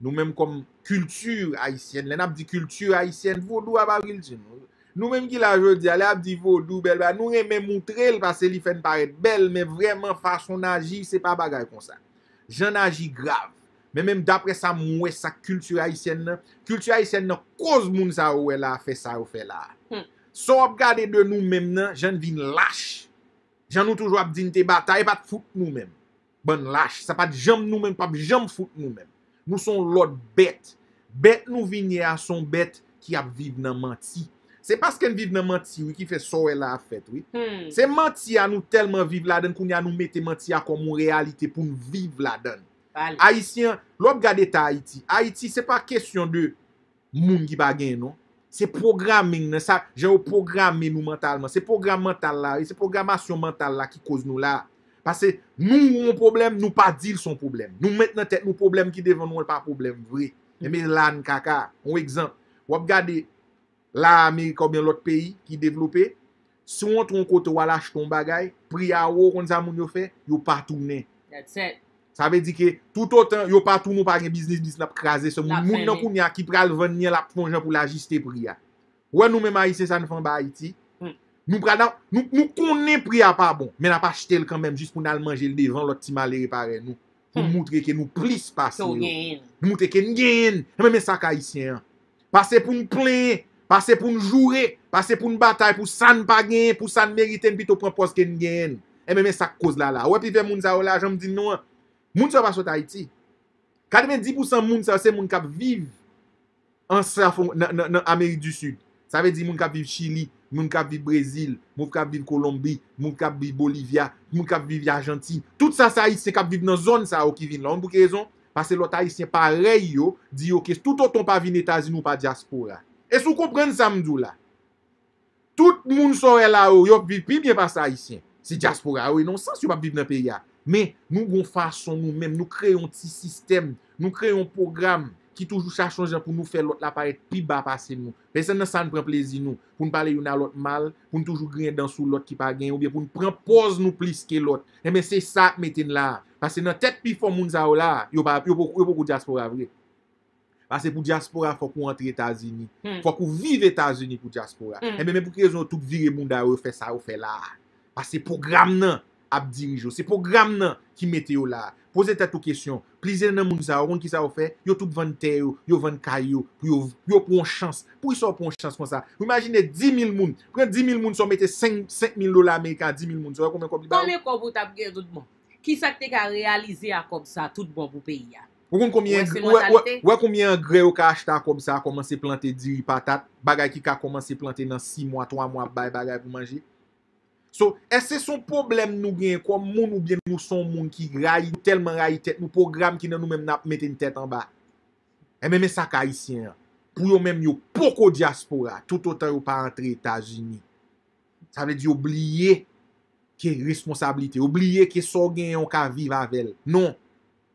Nou menm kom kultur haisyen, len ap di kultur haisyen, vodou ap avril di nou. Nou menm ki la jodi, ale ap di vodou bel ba, nou remen moutrel pase li fen paret bel, men vreman fason aji, se pa bagay kon sa. Jan aji grav. Men menm dapre sa mwe sa kultur haisyen nan, kultur haisyen nan koz moun sa ou we la, fe sa ou fe la. Hmm. So ap gade de nou menm nan, jan vin lache. jan nou toujou ap din te batay, pat fout nou men. Ban lache, sa pat jam nou men, pap jam fout nou men. Nou son lot bet. Bet nou vinye a son bet ki ap viv nan manti. Se paske n vive nan manti wè ki fe sowe la a fet wè. Hmm. Se manti a nou telman viv la den koun ya nou mette manti a komon realite pou nou viv la den. Haitien, lop gade ta Haiti. Haiti se pa kesyon de moun ki bagen non? Se programming nan sa, jen ou programme nou mentalman. Se programme mental la, e se programmasyon mental la ki koz nou la. Pase nou ou an problem, nou pa dil son problem. Nou met nan tek nou problem ki devan nou an pa problem vre. Eme lan kaka, ou ekzamp. Wap gade la Amerika ou bien lot peyi ki devlope, sou an tron kote wala ch ton bagay, a ou kon sa moun yo fe, yo pa toune. That's it. Sa ve di ke tout otan yo patou nou pa gen biznis bis nap kraze se moun. Moun nan koun ya ki pral ven nye la plonjan pou la jiste pri ya. Wè nou men ma yise sa nou fan ba Haiti. Mm. Nou pral nan, nou, nou konen pri ya pa bon. Men ap achete l kanmem jist pou nan manje l devan lot ti male repare nou. Pou mm. moutre ke nou plis pase yo. Nou moutre ke nou gen. Eh, Mè men sa ka Haitien. Pase pou nou plen. Pase pou nou jure. Pase pou nou batay pou san pa gen. Pou san meriten pi to pran pos ke nou gen. Eh, Mè men sa koz la la. Wè pi ve moun za ou oh, la jom di nou an. Moun sa pa sot Haiti. 90% moun sa se moun kap viv an sa fon, nan, nan, nan Amerik du Sud. Sa ve di moun kap viv Chili, moun kap viv Brazil, moun kap viv Kolombi, moun kap viv Bolivia, moun kap viv Argentine. Tout sa sa Haiti se kap viv nan zon sa ou ki vin lan. ki rezon? Pase lot Haitien parey yo, di yo ke tout oton pa vin Etazin ou pa diaspora. E sou kompren samdou la. Tout moun sore la ou, yo viv pi bien pa sa Haitien. Si diaspora ou, e non sens yo pa viv nan peya. Men nou gon fason nou men, nou kreyon ti sistem, nou kreyon program ki toujou sa chanjan pou nou fè lot la paret pi ba pase nou. Pe se nan san pren plezi nou, pou nou pale yon a lot mal, pou nou toujou gren dan sou lot ki pa gen, ou bien pou nou pren pose nou plis ke lot. E eh men se sa meten la, pase nan tet pi fò moun za ou la, yo pa yo pou kou diaspora vre. Pase pou diaspora fò pou antre Etasini, hmm. fò kou vive Etasini pou diaspora. Hmm. E men men pou krezon tout vire moun da ou fè sa ou fè la. Pase program nan. ap dirijo. Se program nan ki mete yo la. Poze ta tou kesyon. Plize nan moun sa, oron ki sa ou fe, yo tout vante yo, yo vante kay yo, yo, yo pon chans. Pou yon so pon chans kon sa? Ou imagine 10.000 moun. Pren 10.000 moun so mette 5.000 dola Amerika, 10.000 moun so. Ou konmen kob li ba ou? Konmen kob ou tap gen tout bon. Ki sa te ka realize a kob sa, tout bon pou peyi ya. Ou kon koumyen e gre ou e- e ka acheta kom sa, komanse plante diri patat, bagay ki ka komanse plante nan 6 mwa, 3 mwa, bay bagay pou manji. So, ese son problem nou gen kwa moun ou bien nou son moun ki rayi, telman rayi tet, nou program ki nan nou menm nap meten tet an ba. E eh, men sa ka isyen, pou yo menm yo poko diaspora, tout otan yo pa rentre Etats-Unis. Sa vle di oubliye ke responsabilite, oubliye ke so gen yon ka vive avel. Non,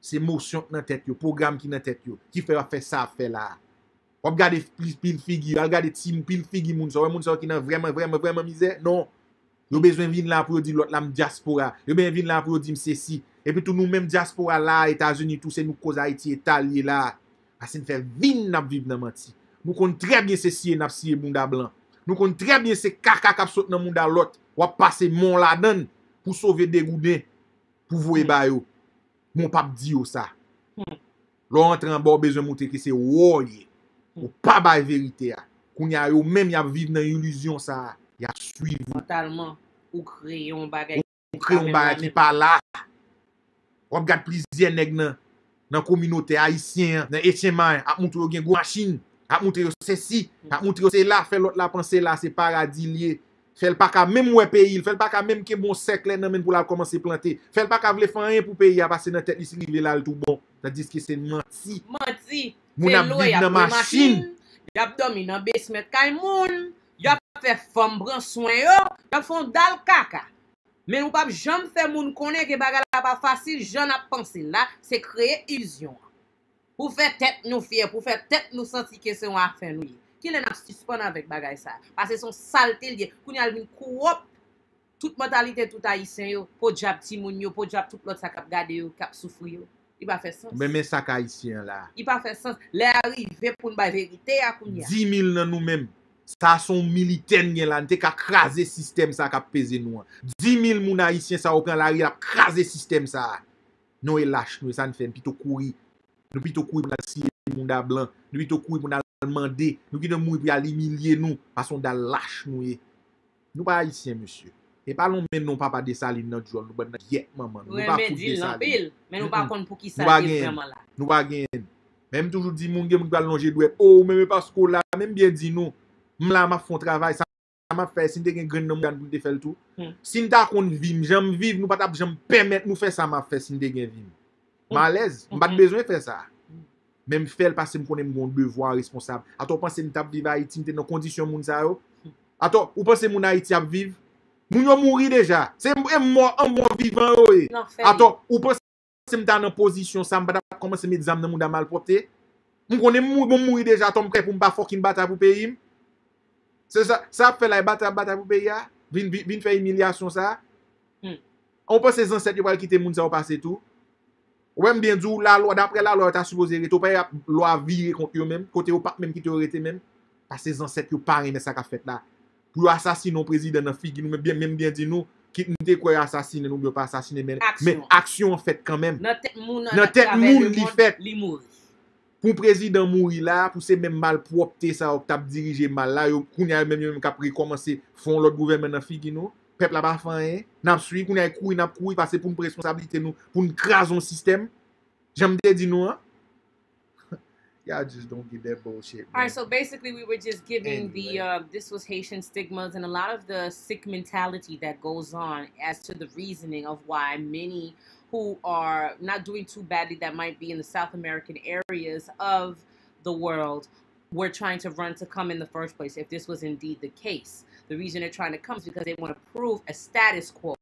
se motion nan tet yo, program ki nan tet yo, ki fe a fe sa, fe la. Wap gade pil figi, wap gade tim pil figi moun so, wè moun so ki nan vreman, vreman, vreman mize, non. Yo bezwen vin la pou yo di lot lam diaspora. Yo bezwen vin la pou yo di m sesi. Epi tou nou menm diaspora la, Etasuni, tou se nou koz Haiti, etalye la. Asen fè vin nap viv nan manti. Nou kon tre bien se siye nap siye moun da blan. Nou kon tre bien se kaka kap sot nan moun da lot. Wap pase moun la dan pou sove degouden pou voye hmm. bayo. Moun pap di yo sa. Hmm. Lo entran bo bezwen moun ki se woye. Hmm. Ou pa bay verite ya. Koun ya yo menm ya viv nan iluzyon sa a. ya suiv ou. Mentalman, ou kreyon bagay. Ou kreyon bagay ki pa la. Wap gade plizye neg nan, nan kominote haisyen, nan etyeman, ap moutre yo gen gwo machin, ap moutre yo se si, ap moutre yo se la, fe lot la panse la, se paradis liye. Fel pa ka mèm wè peyi, fel pa ka mèm ke bon sekle nan men pou la komanse plante. Fel pa ka vle fan fanyen pou peyi a pase nan tet li si rive la l tout bon. Tadis ki se manti. Manti. Moun ap viv nan masjin. Yap domi nan besmet kay moun. fè fòm bran swen yo, yon fon dal kaka. Men ou pap jom fè moun konen ke baga la pa fasil, jan ap pansil la, se kreye ilzyon. Pou fè tèt nou fye, pou fè tèt nou santi ke se wak fè nou ye. Ki lè nan suspon avèk bagay sa? Pase son salte liye, koun yal vin kou wop, tout mentalite tout a isen yo, Po djab timoun yo, Po djab tout lot sa kap gade yo, kap soufou yo. I pa fè sens. Mè mè sa ka isen la. I pa fè sens. Lè arrive pou n'ba verite ya koun ya. 10 10.000 nan nou mèm. Sa son militen gen lan, te ka krasè sistem sa kap peze nou an. 10.000 moun haisyen sa ou pren la ri ap krasè sistem sa. Nou e lache nou, sa nou fèm, pito kouri. Nou pito kouri pou nan siye moun da blan. Nou pito kouri pou nan mande. Nou ki nou moun pou yal emilye nou. Pason da lache nou e. Nou pa haisyen, monsye. E palon men non nou pa pa desaline nan jol, nou ba nan yek maman. Nou, pa foute desaline. Men nou pa kon pou ki saline preman la. Nou pa gen. Men m toujou di moun gen moun kwa lonje dwe. Ou men me pas ko la, men bien di nou. m la ma fon travay, sa ma fè, sin te gen gren nan mwen pou de fèl tou. Mm. Sin ta kon vim, jèm viv, nou patap jèm pèmèt nou fè sa ma fè sin te gen vim. Hmm. Ma lez, m hmm. bat bezwen fè sa. Hmm. Men m fèl pasè m konen m goun devwa responsab. Ato, panse m tap viv a iti, m te nan kondisyon moun sa yo. Ato, ou panse moun a iti ap viv? Moun yo mouri deja. Se m mò, m mò vivan yo e. Non, ato, ou panse m ta nan posisyon sa, m patap komanse m exam nan moun da malpropte? M konen m mouri deja, ato m kre pou m pa fokin bata pou peyim? Se sa, sa ap fè la e bata bata pou peyi ya, vin, vin fè emilyasyon sa, mm. an pa se zanset yo pal kite moun sa ou pase tou, wèm bien djou la lwa, dapre la lwa ta supose re, tou pa ya a vire kont yo men, kote yo pat men kite yo rete men, pa se zanset yo pare men sa ka fèt la. Pou yo asasine ou prezident nan figi nou, men bien, men bien di nou, ki nou te kwe asasine nou, yo pa asasine men, aksyon. men aksyon fèt kan. Nan tet moun, nan tet moun li fèt. Li mouri. Pou prezident mouri la, pou se mèm mal propte sa, ou tap dirije mal la, yo koun ya mèm mèm kapri komanse fon lòt gouvermen nan nou. Pep la ba fanyen, nap sui, koun ay koui, nap koui, pase pou m presponsabilite nou, pou m krazon sistem. Jam de di nou, an? [laughs] Y'all just don't give that bullshit. Alright, so basically we were just giving the, uh, this was Haitian stigmas and a lot of the sick mentality that goes on as to the reasoning of why many who are not doing too badly that might be in the South American areas of the world were trying to run to come in the first place, if this was indeed the case. The reason they're trying to come is because they want to prove a status quo.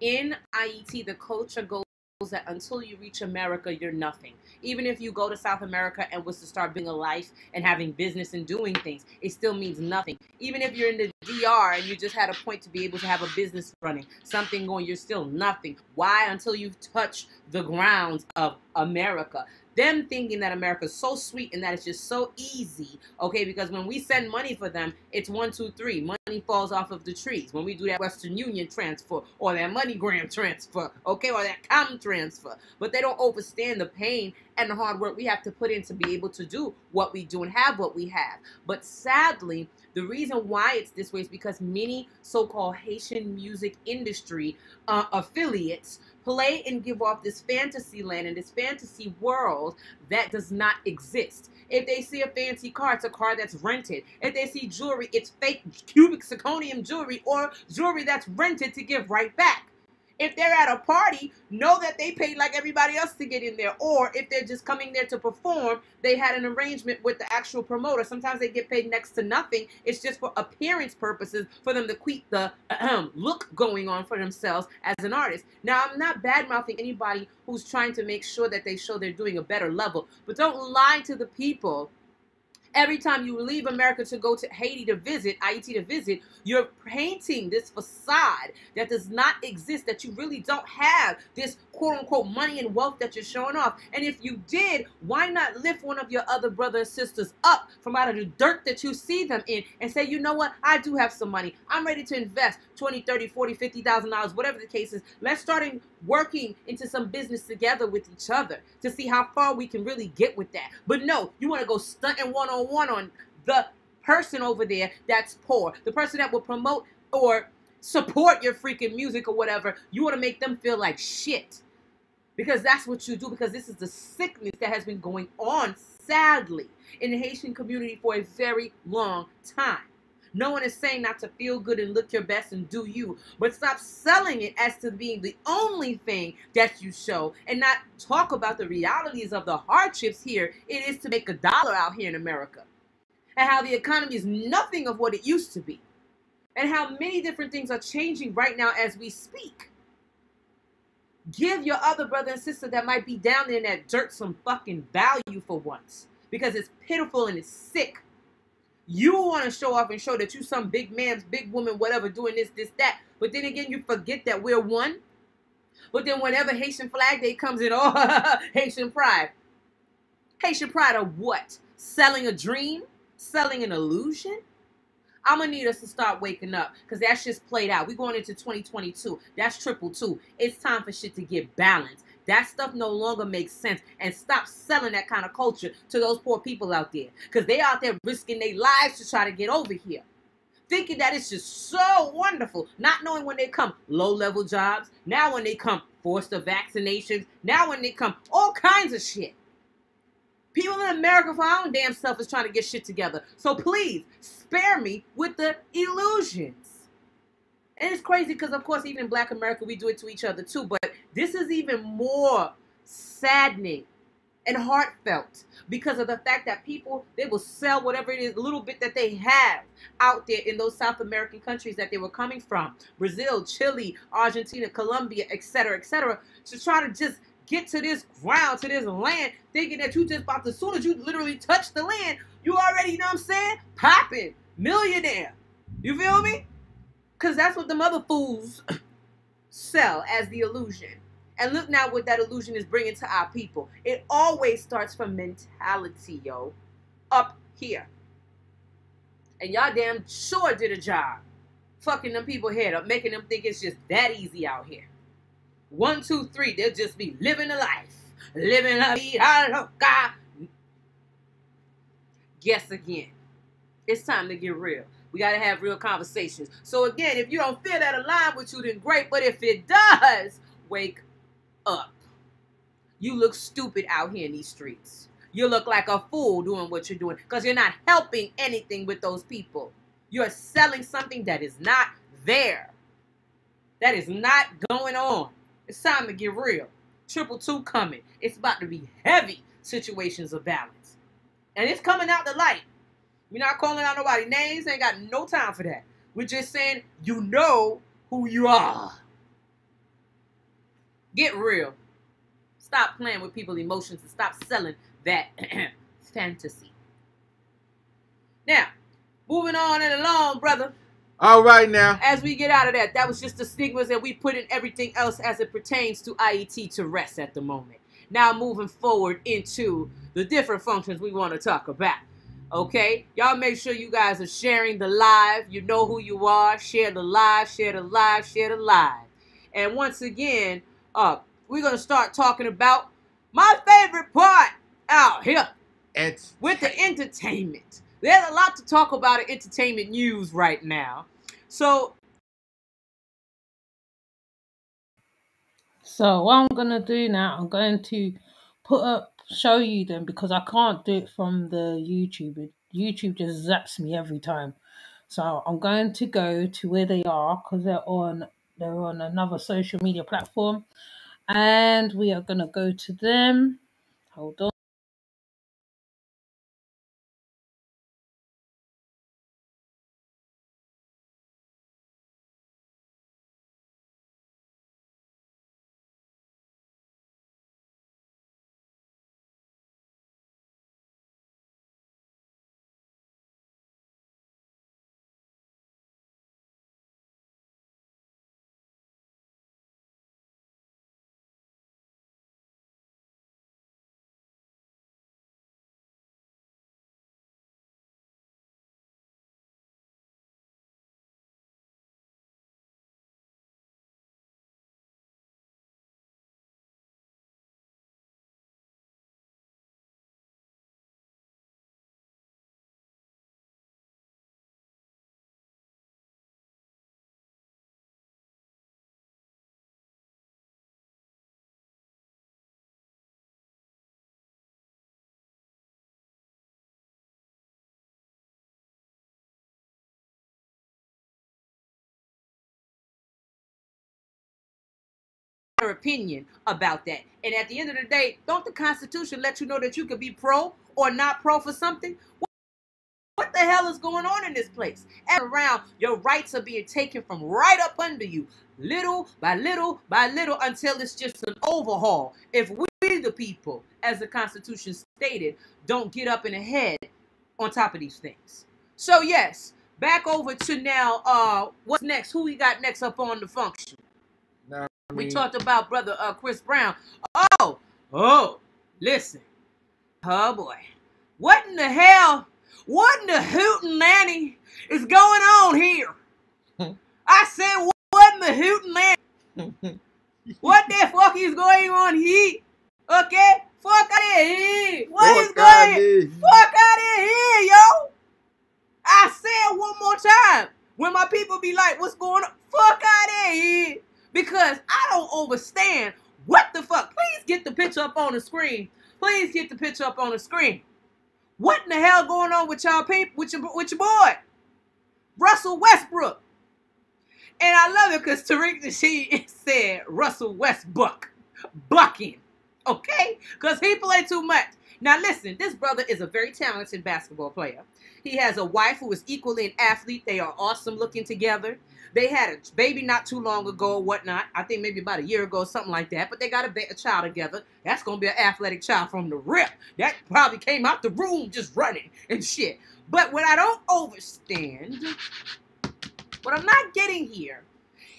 In Ayiti, the culture goes that until you reach America, you're nothing. Even if you go to South America and was to start being a life and having business and doing things, it still means nothing. Even if you're in the DR and you just had a point to be able to have a business running, something going, you're still nothing. Why? Until you've touched the grounds of America them thinking that America is so sweet and that it's just so easy, okay? Because when we send money for them, it's one, two, three. Money falls off of the trees. When we do that Western Union transfer or that MoneyGram transfer, okay, or that CAM transfer, but they don't understand the pain and the hard work we have to put in to be able to do what we do and have what we have. But sadly, the reason why it's this way is because many so-called Haitian music industry uh, affiliates play and give off this fantasy land and this fantasy world that does not exist. If they see a fancy car, it's a car that's rented. If they see jewelry, it's fake cubic zirconium jewelry or jewelry that's rented to give right back if they're at a party, know that they paid like everybody else to get in there. Or if they're just coming there to perform, they had an arrangement with the actual promoter. Sometimes they get paid next to nothing. It's just for appearance purposes for them to keep the look going on for themselves as an artist. Now, I'm not bad mouthing anybody who's trying to make sure that they show they're doing a better level, but don't lie to the people Every time you leave America to go to Haiti to visit, Haiti to visit, you're painting this facade that does not exist, that you really don't have this quote unquote money and wealth that you're showing off. And if you did, why not lift one of your other brothers and sisters up from out of the dirt that you see them in and say, you know what, I do have some money. I'm ready to invest 20, 30, 40, 50,000 dollars, whatever the case is. Let's start working into some business together with each other to see how far we can really get with that. But no, you want to go stunting one on one on the person over there that's poor, the person that will promote or support your freaking music or whatever. You want to make them feel like shit. Because that's what you do, because this is the sickness that has been going on, sadly, in the Haitian community for a very long time. No one is saying not to feel good and look your best and do you, but stop selling it as to being the only thing that you show and not talk about the realities of the hardships here it is to make a dollar out here in America and how the economy is nothing of what it used to be and how many different things are changing right now as we speak. Give your other brother and sister that might be down there in that dirt some fucking value for once because it's pitiful and it's sick. You want to show off and show that you some big man's big woman, whatever, doing this, this, that. But then again, you forget that we're one. But then whenever Haitian Flag Day comes in, oh, [laughs] Haitian pride. Haitian pride of what? Selling a dream? Selling an illusion? I'm gonna need us to start waking up because that's just played out. We're going into 2022. That's triple two. It's time for shit to get balanced. That stuff no longer makes sense. And stop selling that kind of culture to those poor people out there. Because they out there risking their lives to try to get over here. Thinking that it's just so wonderful. Not knowing when they come low level jobs. Now when they come forced of vaccinations. Now when they come all kinds of shit. People in America for our own damn self is trying to get shit together. So please spare me with the illusions. And it's crazy because, of course, even in Black America, we do it to each other too. But this is even more saddening and heartfelt because of the fact that people they will sell whatever it is, a little bit that they have out there in those South American countries that they were coming from, Brazil, Chile, Argentina, Colombia, etc., etc., to try to just get to this ground, to this land, thinking that you just about to, as soon as you literally touch the land, you already, you know what I'm saying? Popping, millionaire. You feel me? Because that's what the mother fools [coughs] sell as the illusion. And look now what that illusion is bringing to our people. It always starts from mentality, yo. Up here. And y'all damn sure did a job fucking them people head up, making them think it's just that easy out here. One, two, three, they'll just be living a life. Living la vida loca. Guess again. It's time to get real. We got to have real conversations. So, again, if you don't feel that align with you, then great. But if it does, wake up. You look stupid out here in these streets. You look like a fool doing what you're doing because you're not helping anything with those people. You're selling something that is not there, that is not going on. It's time to get real. Triple two coming. It's about to be heavy situations of balance. And it's coming out the light. We're not calling out nobody names. Ain't got no time for that. We're just saying you know who you are. Get real. Stop playing with people's emotions and stop selling that [clears throat] fantasy. Now, moving on and along, brother. All right now. As we get out of that, that was just the stigmas that we put in everything else as it pertains to Ayiti to rest at the moment. Now moving forward into the different functions we want to talk about. Okay, y'all make sure you guys are sharing the live. You know who you are. Share the live, share the live, share the live. And once again, uh, we're gonna start talking about my favorite part out here. It's with the entertainment. There's a lot to talk about in entertainment news right now. So So what I'm gonna do now, I'm going to put up show you them because I can't do it from the YouTube. YouTube just zaps me every time. So I'm going to go to where they are because they're on they're on another social media platform, and we are gonna go to them. Hold on. Your opinion about that. And at the end of the day, don't the Constitution let you know that you could be pro or not pro for something? What the hell is going on in this place? And around, your rights are being taken from right up under you, little by little by little, until it's just an overhaul. If we, the people, as the Constitution stated, don't get up in the head on top of these things. So yes, back over to now. Uh, what's next? Who we got next up on the function? I We mean, talked about brother uh, Chris Brown. Oh, oh, listen. Oh boy. What in the hell? What in the hootin' nanny is going on here? [laughs] I said, what in the hootin' nanny? [laughs] what the fuck is going on here? Okay? Fuck out of here. What is Fuck outta going here. Fuck out of here, yo. I said one more time. When my people be like, what's going on? Fuck out of here. Because I don't understand what the fuck. Please get the picture up on the screen. Please get the picture up on the screen. What in the hell going on with y'all people, with your, with your boy? Russell Westbrook. And I love it because Tariq [laughs] she said Russell Westbrook. Bucking. Okay? Because he played too much. Now listen, this brother is a very talented basketball player. He has a wife who is equally an athlete. They are awesome looking together. They had a baby not too long ago or whatnot. I think maybe about a year ago, something like that. But they got a, ba- a child together. That's going to be an athletic child from the rip. That probably came out the room just running and shit. But what I don't understand, what I'm not getting here,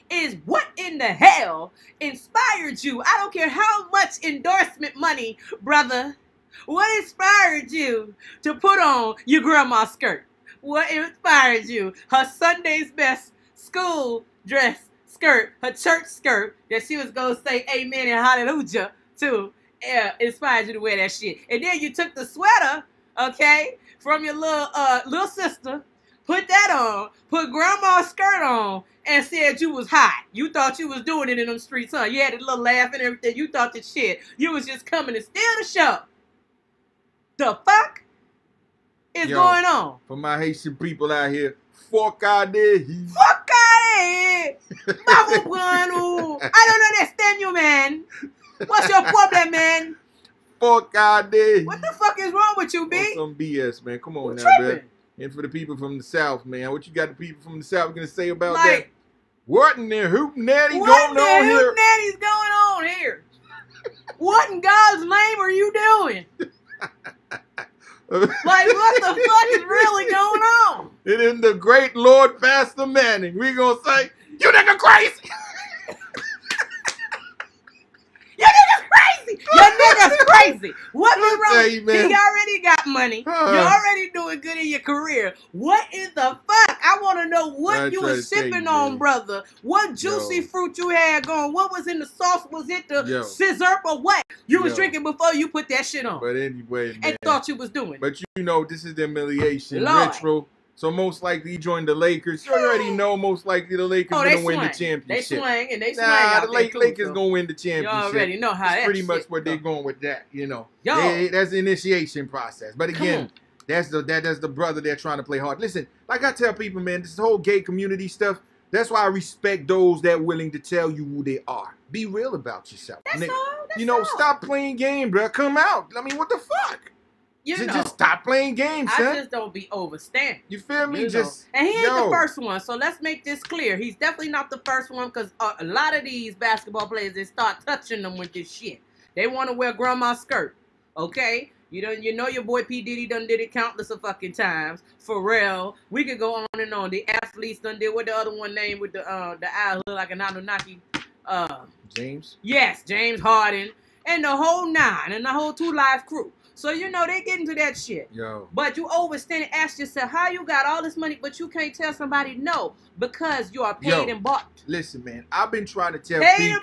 is what in the hell inspired you? I don't care how much endorsement money, brother. What inspired you to put on your grandma's skirt? What inspired you? Her Sunday's best school dress skirt, her church skirt that she was gonna say amen and hallelujah to. Yeah, inspired you to wear that shit. And then you took the sweater, okay, from your little uh little sister, put that on, put grandma's skirt on, and said you was hot. You thought you was doing it in them streets, huh? You had a little laugh and everything. You thought that shit. You was just coming to steal the show. The fuck is Yo. going on? For my Haitian people out here, fuck out there. Fuck of here! Babu Buanu. I don't understand you, man. What's your problem, man? Fuck out there. What the fuck is wrong with you, On B? some BS, man. Come on Who now, tripping? man. And for the people from the South, man, what you got the people from the South gonna say about Like- that? What in there natty What going the on here? nanny's going on here? What in God's name are you doing? [laughs] Like, what the fuck is really going on? And in the great Lord Pastor Manning, we gonna say, you nigga crazy. [laughs] Your nigga's crazy. Your nigga's crazy. What Let wrong? you, man. He already got money. Huh. You're already doing good in your career. What in the fuck? I want to know what I you was sipping you, on, man. brother. What juicy Yo. fruit you had going? What was in the sauce? Was it the Yo. scissor or what? You was drinking before you put that shit on But anyway, man. and thought you was doing. But you know, this is the humiliation Lord. retro. So most likely he joined the Lakers. You already know most likely the Lakers oh, they gonna win the swing. They championship. swing and they swing Nah, the Lake, too, Lakers so gonna win the championship. You already know how That's pretty much where go. they're going with that. You know, Yo. They- that's the initiation process. But again, that's the that that's the brother they're trying to play hard. Listen, like I tell people, man, this whole gay community stuff. That's why I respect those that willing to tell you who they are. Be real about yourself. That's Nigga, all. That's you know, all. stop playing game, bro. Come out. I mean, what the fuck? You just, know, just stop playing games, I son. just don't be overstanding. you feel me? You know. just and he ain't yo. the first one, so let's make this clear. He's definitely not the first one because uh, a lot of these basketball players they start touching them with this shit. They want to wear grandma's skirt, okay? You know, you know your boy P Diddy done did it countless of fucking times. Pharrell, we could go on and on. The athletes done did what the other one named with the uh the eye look like an Anunnaki. Uh, James. yes, James Harden and the whole nine and the whole two live crew. So you know they get into that shit. Yo. But you always stand and ask yourself how you got all this money, but you can't tell somebody no because you are paid Yo. and bought. Listen, man, I've been trying to tell Paid people.